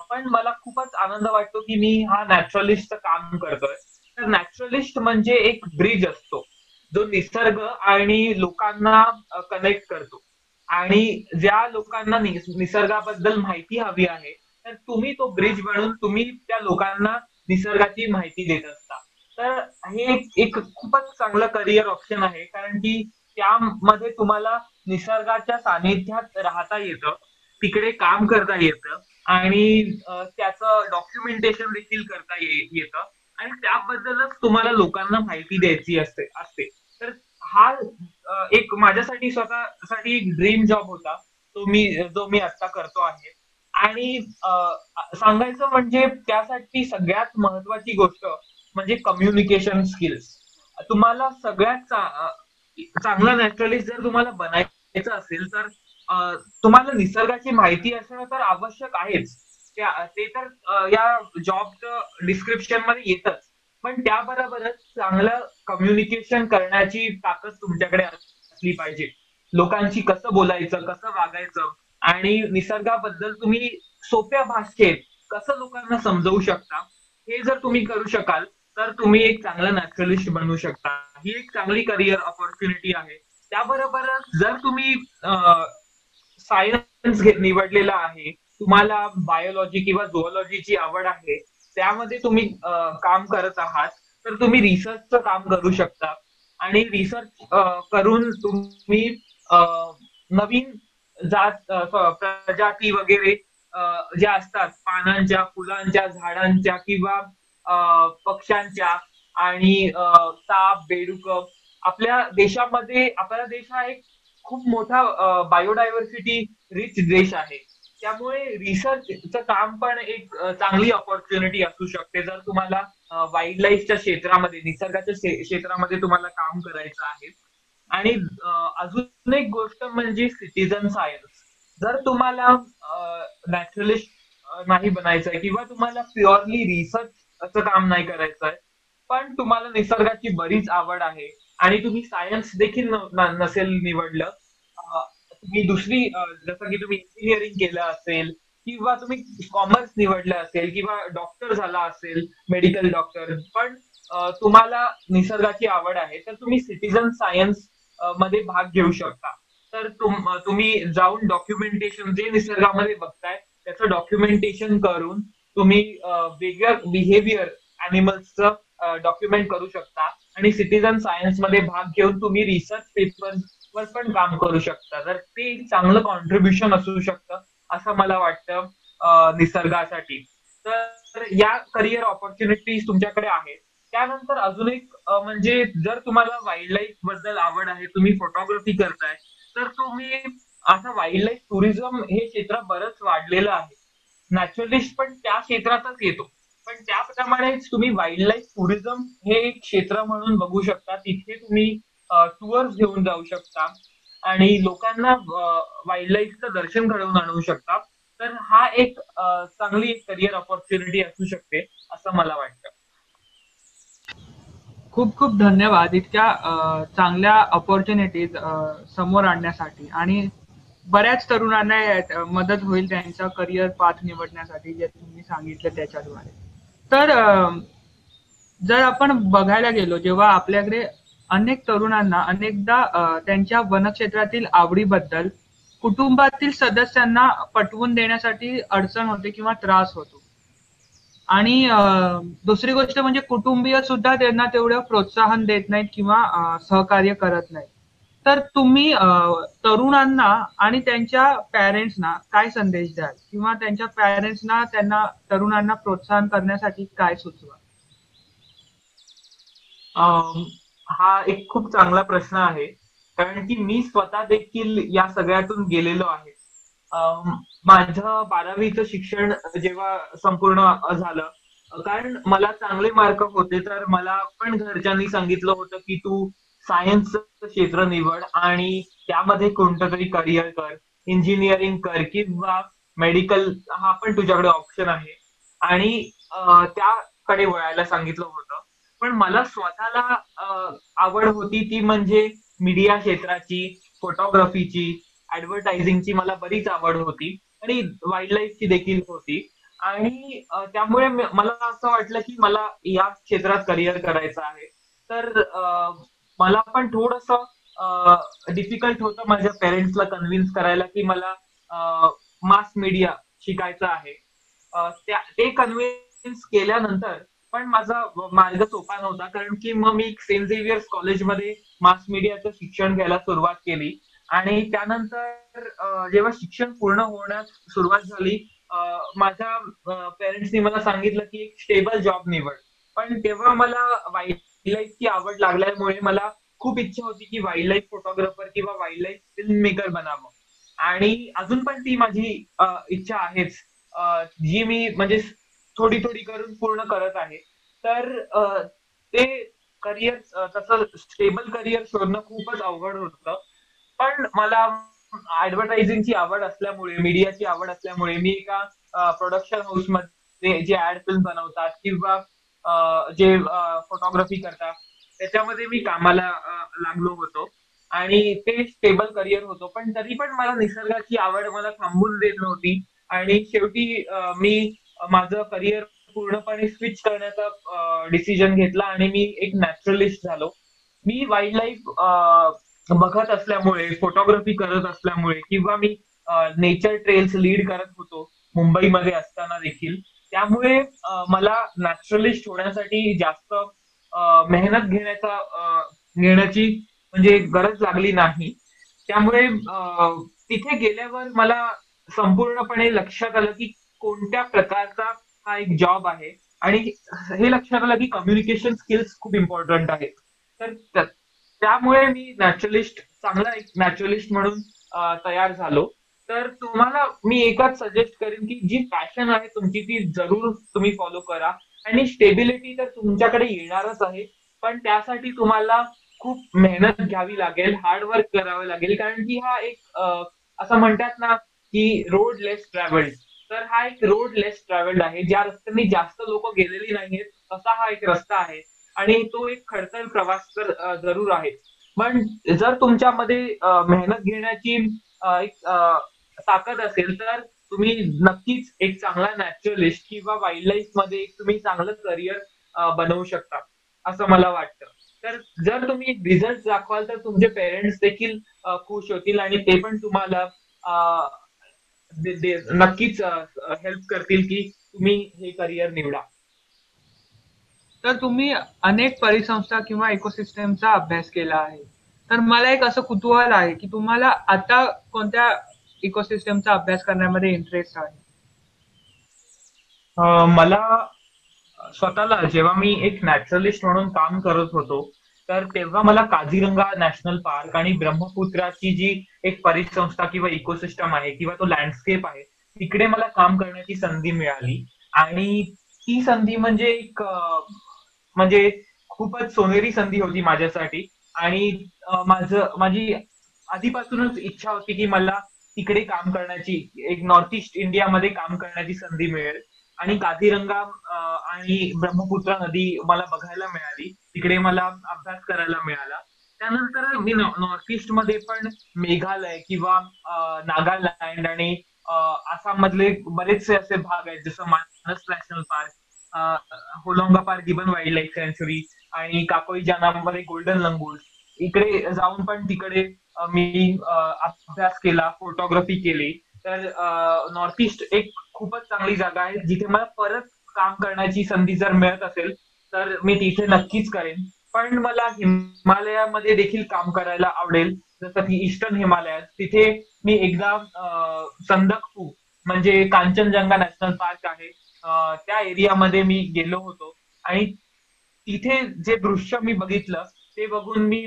पण मला खूपच आनंद वाटतो की मी हा नॅचरलिस्टचं काम करतोय. तर नॅचरलिस्ट म्हणजे एक ब्रिज असतो. जो निसर्ग आणि लोकांना कनेक्ट करतो. आणि ज्या लोकांना निसर्गाबद्दल माहिती हवी आहे तर तुम्ही तो ब्रिज बनवून तुम्ही त्या लोकांना निसर्गाची माहिती देत असता. तर हे एक- खूपच चांगलं करिअर ऑप्शन आहे. कारण की त्यामध्ये तुम्हाला निसर्गाच्या सानिध्यात राहता येतं तिकडे काम करता येतं आणि त्याचं डॉक्युमेंटेशन देखील करता येतं. आणि त्याबद्दलच तुम्हाला लोकांना माहिती द्यायची असते असते. तर हा एक माझ्यासाठी स्वतःसाठी एक ड्रीम जॉब होता. तो मी जो मी आता करतो आहे. आणि सांगायचं म्हणजे त्यासाठी सगळ्यात महत्वाची गोष्ट म्हणजे कम्युनिकेशन स्किल्स तुम्हाला सगळ्यात चा- चांगला नॅचरलिस्ट जर तुम्हाला बनायचं असेल तर तुम्हाला निसर्गाची माहिती असणं तर आवश्यक आहेच. ते तर या जॉबचं डिस्क्रिप्शनमध्ये येतच. पण त्याबरोबरच चांगलं कम्युनिकेशन करण्याची ताकद तुमच्याकडे असली पाहिजे. लोकांशी कसं बोलायचं कसं वागायचं आणि निसर्गाबद्दल तुम्ही सोप्या भाषेत कसं लोकांना समजवू शकता हे जर तुम्ही करू शकाल तर तुम्ही एक चांगला नॅचरलिस्ट बनू शकता. ही एक चांगली करिअर ऑपॉर्च्युनिटी आहे. त्याबरोबरच जर तुम्ही सायन्स निवडलेला आहे तुम्हाला बायोलॉजी किंवा झुओलॉजीची आवड आहे त्यामध्ये तुम्ही काम करत आहात तर तुम्ही रिसर्चचं काम करू शकता. आणि रिसर्च करून तुम्ही नवीन जात प्रजाती वगैरे ज्या असतात पानांच्या फुलांच्या झाडांच्या किंवा पक्ष्यांच्या आणि ताप साप बेडूक आपल्या देशामध्ये आपला देश हा एक खूप मोठा बायोडायव्हर्सिटी रिच देश आहे. त्यामुळे रिसर्चचं काम पण एक चांगली ऑपॉर्च्युनिटी असू शकते. जर तुम्हाला वाईल्ड लाईफच्या क्षेत्रामध्ये निसर्गाच्या क्षेत्रामध्ये तुम्हाला काम करायचं आहे. आणि अजून एक गोष्ट म्हणजे सिटीजन सायन्स जर तुम्हाला नॅचरलिस्ट नाही बनायचं आहे किंवा तुम्हाला प्युअरली रिसर्चचं काम नाही करायचं आहे पण तुम्हाला निसर्गाची बरीच आवड आहे आणि तुम्ही सायन्स देखील नसेल निवडलं तुम्ही दुसरी जसं की तुम्ही इंजिनिअरिंग केलं असेल किंवा तुम्ही कॉमर्स निवडलं असेल किंवा डॉक्टर झाला असेल मेडिकल डॉक्टर पण तुम्हाला निसर्गाची आवड आहे तर तुम्ही सिटीजन सायन्समध्ये भाग घेऊ शकता. तर तुम- तुम्ही जाऊन डॉक्युमेंटेशन जे निसर्गामध्ये बघताय त्याचं डॉक्युमेंटेशन करून तुम्ही वेगळं बिहेवियर अॅनिमल्सचं डॉक्युमेंट करू शकता. आणि सिटीजन सायन्समध्ये भाग घेऊन तुम्ही रिसर्च पेपर वर पण काम करू शकता. तर ते एक चांगलं कॉन्ट्रीब्युशन असू शकतं असं मला वाटतं निसर्गासाठी. तर या करिअर ऑपॉर्च्युनिटीज तुमच्याकडे आहेत. त्यानंतर अजून एक म्हणजे जर तुम्हाला वाईल्ड लाईफबद्दल आवड आहे तुम्ही फोटोग्राफी करताय तर तुम्ही आता वाईल्ड लाईफ टुरिझम हे क्षेत्र बरंच वाढलेलं आहे. नॅचरलिस्ट पण त्या क्षेत्रातच येतो. पण त्याप्रमाणेच तुम्ही वाईल्ड लाईफ टुरिझम हे एक क्षेत्र म्हणून बघू शकता. तिथे तुम्ही टूअर्स घेऊन जाऊ शकता. आणि लोकांना वाईल्ड लाईफचं दर्शन घडवून आणू शकता. तर हा एक चांगली करिअर ऑपॉर्च्युनिटी असू शकते असं मला वाटतं. खूप खूप धन्यवाद इतक्या चांगल्या ऑपॉर्च्युनिटीज समोर आणण्यासाठी. आणि बऱ्याच तरुणांना मदत होईल त्यांचा करिअर पाथ निवडण्यासाठी जे तुम्ही सांगितलं त्याच्याद्वारे. तर जर आपण बघायला गेलो जेव्हा आपल्याकडे अनेक तरुणांना अनेकदा त्यांच्या वनक्षेत्रातील आवडीबद्दल कुटुंबातील सदस्यांना पटवून देण्यासाठी अडचण होते किंवा त्रास होतो. आणि दुसरी गोष्ट म्हणजे कुटुंबीय सुद्धा त्यांना तेवढं प्रोत्साहन देत नाहीत किंवा सहकार्य करत नाहीत. तर तुम्ही अं, तरुणांना आणि त्यांच्या पॅरेंट्सना काय संदेश द्याल? किंवा त्यांच्या पॅरेंट्सना त्यांना तरुणांना प्रोत्साहन करण्यासाठी काय सुचवा? हा एक खूप चांगला प्रश्न आहे. कारण की मी स्वतः देखील या सगळ्यातून गेलेलो आहे. माझं बारावीचं शिक्षण जेव्हा संपूर्ण झालं कारण मला चांगले मार्क होते तर मला पण घरच्यांनी सांगितलं होतं की तू सायन्सचं क्षेत्र निवड आणि त्यामध्ये कोणतं तरी करिअर कर इंजिनिअरिंग कर किंवा मेडिकल हा पण तुझ्याकडे ऑप्शन आहे. आणि त्याकडे वळायला सांगितलं होतं. पण मला स्वतःला आवड होती ती म्हणजे मीडिया क्षेत्राची फोटोग्राफीची ऍडव्हर्टायझिंगची मला बरीच आवड होती आणि वाईल्ड लाईफची देखील होती. आणि त्यामुळे मला असं वाटलं की मला या क्षेत्रात करिअर करायचं आहे. तर मला पण थोडस डिफिकल्ट होतं माझ्या पेरेंट्सला कन्व्हिन्स करायला की मला मास मीडिया शिकायचं आहे. ते कन्व्हिन्स केल्यानंतर पण माझा मार्ग सोपा नव्हता कारण की मग मी सेंट झेवियर्स कॉलेजमध्ये मास मीडियाचं शिक्षण घ्यायला सुरुवात केली. आणि त्यानंतर जेव्हा शिक्षण पूर्ण होण्यास सुरुवात झाली माझ्या पेरेंट्सनी मला सांगितलं की एक स्टेबल जॉब निवड. पण तेव्हा मला वाईल्ड लाईफची आवड लागल्यामुळे मला खूप इच्छा होती की वाईल्ड लाईफ फोटोग्राफर किंवा वाईल्ड लाईफ फिल्म मेकर बनावं. आणि अजून पण ती माझी इच्छा आहेच. जी मी म्हणजे थोडी थोडी करून पूर्ण करत आहे. तर ते करिअर तसं स्टेबल करिअर शोधणं खूपच अवघड होतं. पण मला ऍडव्हर्टायझिंगची आवड असल्यामुळे मीडियाची आवड असल्यामुळे मी एका प्रोडक्शन हाऊसमध्ये जे ऍड फिल्म बनवतात किंवा जे फोटोग्राफी करतात त्याच्यामध्ये मी कामाला लागलो होतो. आणि ते स्टेबल करिअर होतं. पण तरी पण मला निसर्गाची आवड मला थांबून देत नव्हती. आणि शेवटी मी माझं करिअर पूर्णपणे स्विच करण्याचा डिसिजन घेतला आणि मी एक नॅचरलिस्ट झालो. मी वाईल्ड लाईफ बघत असल्यामुळे फोटोग्राफी करत असल्यामुळे किंवा मी नेचर ट्रेल्स लीड करत होतो मुंबईमध्ये असताना देखील. त्यामुळे मला नॅचरलिस्ट होण्यासाठी जास्त मेहनत घेण्याचा घेण्याची म्हणजे गरज लागली नाही. त्यामुळे तिथे गेल्यावर मला संपूर्णपणे लक्षात आलं की कोणत्या प्रकारचा हा एक जॉब आहे? आणि हे लक्षात आलं की कम्युनिकेशन स्किल्स खूप इम्पॉर्टंट आहेत. तर त्यामुळे मी नॅचरलिस्ट चांगला एक नॅचरलिस्ट म्हणून तयार झालो. तर तुम्हाला मी एकच सजेस्ट करेन की जी पॅशन आहे तुमची ती जरूर तुम्ही फॉलो करा. आणि स्टेबिलिटी तर तुमच्याकडे येणारच आहे पण त्यासाठी तुम्हाला खूप मेहनत घ्यावी लागेल हार्डवर्क करावं लागेल. कारण की हा एक असं म्हणतात ना की रोड लेस ट्रॅव्हल्ड तर हा एक रोड लेस ट्रॅव्हल्ड आहे. ज्या रस्त्याने जास्त लोक गेलेली नाहीयेत तसा हा एक रस्ता आहे. आणि तो एक खडतर प्रवास तर जरूर आहे. पण जर तुमच्यामध्ये मेहनत घेण्याची एक ताकद असेल तर तुम्ही नक्कीच एक चांगला नॅचरलिस्ट किंवा वाईल्ड लाईफमध्ये एक तुम्ही चांगलं करिअर बनवू शकता असं मला वाटतं. तर जर तुम्ही रिझल्ट दाखवाल तर तुमचे पेरेंट्स देखील खुश होतील आणि ते पण तुम्हाला नक्कीच हेल्प करतील की तुम्ही हे करिअर निवडा. तर तुम्ही अनेक परिसंस्था किंवा इकोसिस्टमचा अभ्यास केला आहे. तर मला एक असं कुतूहल आहे की तुम्हाला आता कोणत्या इकोसिस्टमचा अभ्यास करण्यामध्ये इंटरेस्ट आहे? मला स्वतःला जेव्हा मी एक नॅचरलिस्ट म्हणून काम करत होतो तर तेव्हा मला काझीरंगा नॅशनल पार्क आणि ब्रह्मपुत्राची जी एक परिसंस्था किंवा इकोसिस्टम आहे किंवा तो लँडस्केप आहे तिकडे मला काम करण्याची संधी मिळाली. आणि ती संधी म्हणजे एक म्हणजे खूपच सोनेरी संधी होती माझ्यासाठी. आणि माझं माझी आधीपासूनच इच्छा होती की मला तिकडे काम करण्याची एक नॉर्थ ईस्ट इंडियामध्ये काम करण्याची संधी मिळेल. आणि काझीरंगा आणि ब्रह्मपुत्रा नदी मला बघायला मिळाली. तिकडे मला अभ्यास करायला मिळाला. त्यानंतर मी नॉर्थ ईस्टमध्ये पण मेघालय किंवा नागालँड आणि आसाम मधले बरेचसे असे भाग आहेत जसं Manas national park Hollonga park gibbon wildlife sanctuary आणि काकोई जानामध्ये गोल्डन लंगूर. इकडे जाऊन पण तिकडे मी अभ्यास केला फोटोग्राफी केली. तर नॉर्थ ईस्ट एक खूपच चांगली जागा आहे. जिथे मला परत काम करण्याची संधी जर मिळत असेल तर मी तिथे नक्कीच करेन. पण मला हिमालयामध्ये देखील काम करायला आवडेल. जसं की ईस्टर्न हिमालयात. तिथे मी एकदा संदकपू म्हणजे कांचनजंगा नॅशनल पार्क आहे. त्या एरियामध्ये मी गेलो होतो. आणि तिथे जे दृश्य मी बघितलं ते बघून मी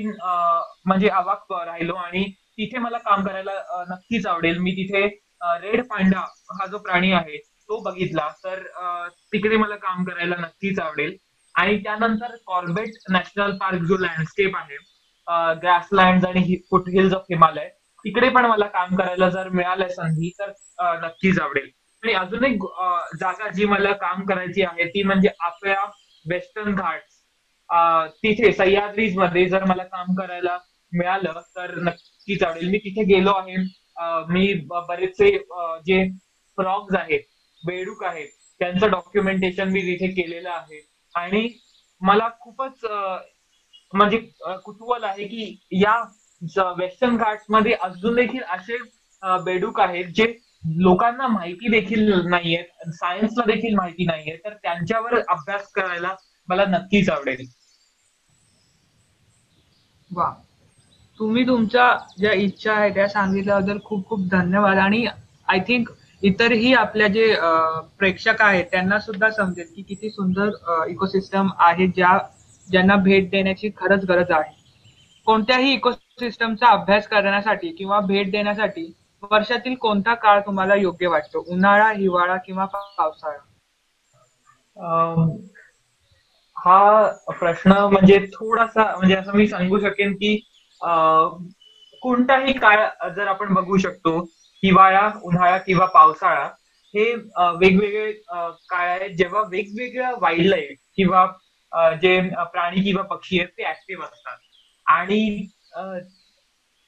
म्हणजे अवाक राहिलो. आणि तिथे मला काम करायला नक्कीच आवडेल. मी तिथे रेड पांडा हा जो प्राणी आहे तो बघितला. तर तिकडे मला काम करायला नक्कीच आवडेल. आणि त्यानंतर कॉर्बेट नॅशनल पार्क जो लँडस्केप आहे ग्रासलँड आणि फुट हिल्स ऑफ हिमालय तिकडे पण मला काम करायला जर मिळालं संधी तर नक्कीच आवडेल. आणि अजून एक जागा जी मला काम करायची आहे ती म्हणजे आपल्या वेस्टर्न घाट्स. तिथे सह्याद्रीजमध्ये जर मला काम करायला मिळालं तर नक्कीच आवडेल. मी तिथे गेलो आहे मी बरेचसे जे फ्रॉग्स आहेत बेडूक आहेत त्यांचं डॉक्युमेंटेशन मी तिथे केलेलं आहे. आणि मला खूपच म्हणजे कुतूहल आहे की या वेस्टर्न घाट्समध्ये अजून देखील असे बेडूक आहेत जे लोकांना माहिती देखील नाहीयेत सायन्सला देखील माहिती नाहीये तर त्यांच्यावर अभ्यास करायला मला नक्कीच आवडेल. वा. तुम्ही तुमच्या ज्या इच्छा आहे त्या सांगितल्याबद्दल खूप खूप धन्यवाद. आणि आय थिंक इतरही आपल्या जे प्रेक्षक आहेत त्यांना सुद्धा समजेल की किती सुंदर इकोसिस्टम आहे ज्या ज्यांना भेट देण्याची खरंच गरज आहे. कोणत्याही इकोसिस्टमचा अभ्यास करण्यासाठी किंवा भेट देण्यासाठी वर्षातील कोणता काळ तुम्हाला योग्य वाटतो? उन्हाळा हिवाळा किंवा पावसाळा? हा प्रश्न म्हणजे थोडासा म्हणजे असं मी सांगू शकेन की कोणताही काळ जर आपण बघू शकतो हिवाळा उन्हाळा किंवा पावसाळा हे वेगवेगळे काळ आहेत. जेव्हा वेगवेगळ्या वाईल्ड लाईफ किंवा जे प्राणी किंवा पक्षी आहेत ते ऍक्टिव्ह असतात. आणि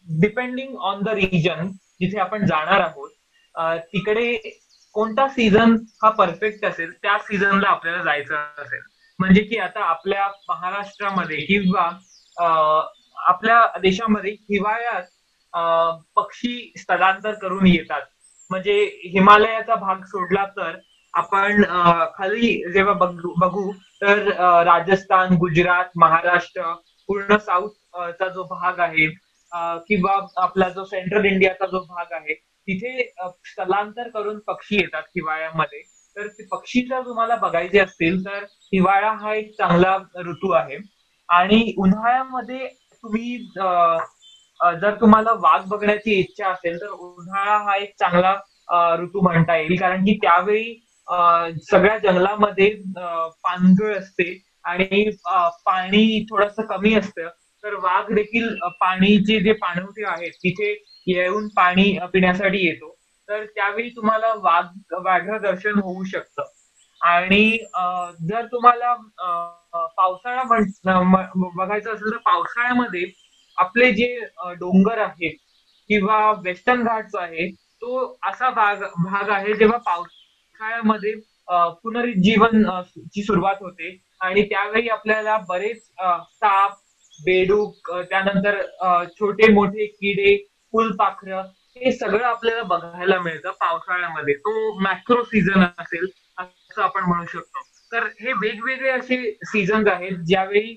डिपेंडिंग ऑन द रिजन जिथे आपण जाणार आहोत तिकडे कोणता सीझन हा परफेक्ट असेल त्या सीझनला आपल्याला जायचं असेल. म्हणजे की आता आपल्या महाराष्ट्रामध्ये किंवा आपल्या देशामध्ये हिवाळ्यात पक्षी स्थलांतर करून येतात. म्हणजे हिमालयाचा भाग सोडला तर आपण खाली जेव्हा बघू तर राजस्थान गुजरात महाराष्ट्र पूर्ण साऊथ चा जो भाग आहे किंवा आपला जो सेंट्रल इंडियाचा जो भाग आहे तिथे स्थलांतर करून पक्षी येतात हिवाळ्यामध्ये. तर ते पक्षी जर तुम्हाला बघायचे असतील तर हिवाळा हा एक चांगला ऋतू आहे. आणि उन्हाळ्यामध्ये तुम्ही जर तुम्हाला वाघ बघण्याची इच्छा असेल तर उन्हाळा हा एक चांगला ऋतू म्हणता येईल. कारण की त्यावेळी सगळ्या जंगलामध्ये पानगळ असते आणि पाणी थोडस कमी असतं. तर वाघ देखील पाणीचे जे पाणवठे आहेत तिथे येऊन पाणी पिण्यासाठी येतो. तर त्यावेळी तुम्हाला वाघ वाघ दर्शन होऊ शकतं. आणि जर तुम्हाला पावसाळा बघायचं असेल तर पावसाळ्यामध्ये आपले जे डोंगर आहेत किंवा वेस्टर्न घाट्स आहे तो असा भाग भाग आहे जेव्हा पावसाळ्यामध्ये पुनरुज्जीवन ची सुरुवात होते. आणि त्यावेळी आपल्याला बरेच साप बेडूक त्यानंतर छोटे मोठे किडे फुलपाखरं हे सगळं आपल्याला बघायला मिळतं पावसाळ्यामध्ये. तो मॅक्रो सीझन असेल असं आपण म्हणू शकतो. तर हे वेगवेगळे असे सीझन्स आहेत ज्यावेळी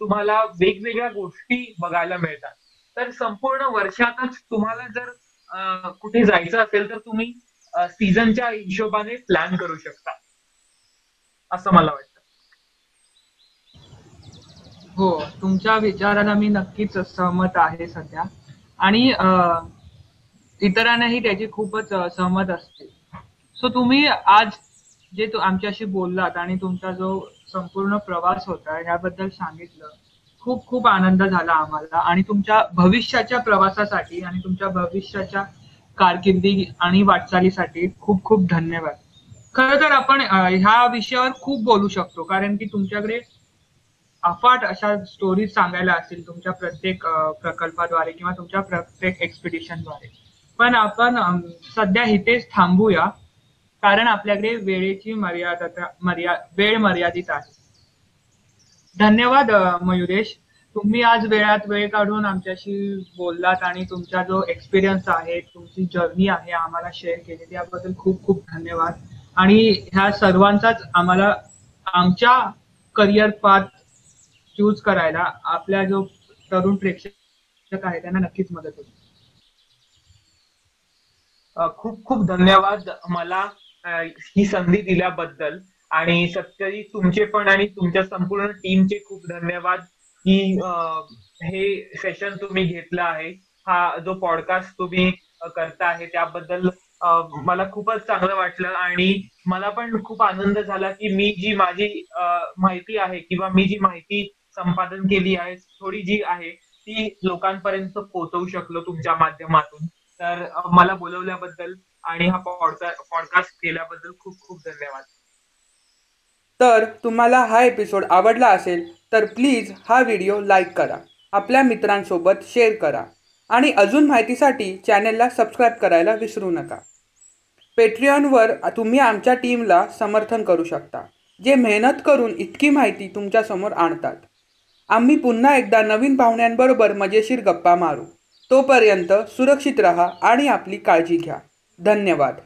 तुम्हाला वेगवेगळ्या गोष्टी बघायला मिळतात. तर संपूर्ण वर्षातच तुम्हाला जर कुठे जायचं असेल तर तुम्ही सीझनच्या हिशोबाने प्लॅन करू शकता. असं मला वाटतं. हो तुमच्या विचाराला मी नक्कीच सहमत आहे सध्या. आणि इतरांनाही त्याची खूपच सहमत असते. सो तुम्ही आज जे आमच्याशी बोललात आणि तुमचा जो संपूर्ण प्रवास होता याबद्दल सांगितलं खूप खूप आनंद झाला आम्हाला. आणि तुमच्या भविष्याच्या प्रवासासाठी आणि तुमच्या भविष्याच्या कारकिर्दी आणि वाटचालीसाठी खूप खूप धन्यवाद. खर तर आपण ह्या विषयावर खूप बोलू शकतो कारण की तुमच्याकडे अफाट अशा स्टोरीज सांगायला असतील तुमच्या प्रत्येक प्रकल्पाद्वारे किंवा तुमच्या प्रत्येक एक्सपिडिशनद्वारे पण आपण सध्या इथेच थांबूया. कारण आपल्याकडे वेळेची मर्यादा मर्या वेळ मर्यादित आहे. धन्यवाद मयुरेश. तुम्ही आज वेळात वेळ काढून आमच्याशी बोललात आणि तुमचा जो एक्सपिरियन्स आहे तुमची जर्नी आहे आम्हाला शेअर केली त्याबद्दल खूप खूप धन्यवाद. आणि ह्या सर्वांचाच आम्हाला आमच्या करिअर पाथ चूज करायला आपल्या जो तरुण प्रेक्षक आहे त्यांना नक्कीच मदत होईल. खूप खूप धन्यवाद मला. ही संधी दिल्याबद्दल. आणि सत्यजित तुमचे पण आणि तुमच्या संपूर्ण टीमचे खूप धन्यवाद. की हे सेशन तुम्ही घेतलं आहे. हा जो पॉडकास्ट तुम्ही करता आहे त्याबद्दल मला खूपच चांगलं वाटलं. आणि मला पण खूप आनंद झाला की मी जी माझी माहिती आहे किंवा मी जी माहिती संपादन केली आहे थोडी जी आहे ती लोकांपर्यंत पोहोचवू शकलो तुमच्या माध्यमातून. तर मला बोलवल्याबद्दल आणि हा पॉडकास्ट केल्याबद्दल खूप खूप धन्यवाद. तर तुम्हाला हा एपिसोड आवडला असेल तर प्लीज हा व्हिडिओ लाईक करा. आपल्या मित्रांसोबत शेअर करा. आणि अजून माहितीसाठी चॅनेलला सबस्क्राईब करायला विसरू नका. पेट्रियॉनवर तुम्ही आमच्या टीमला समर्थन करू शकता जे मेहनत करून इतकी माहिती तुमच्यासमोर आणतात. आम्ही पुन्हा एकदा नवीन पाहुण्यांबरोबर मजेशीर गप्पा मारू. तोपर्यंत सुरक्षित रहा आणि आपली काळजी घ्या. धन्यवाद.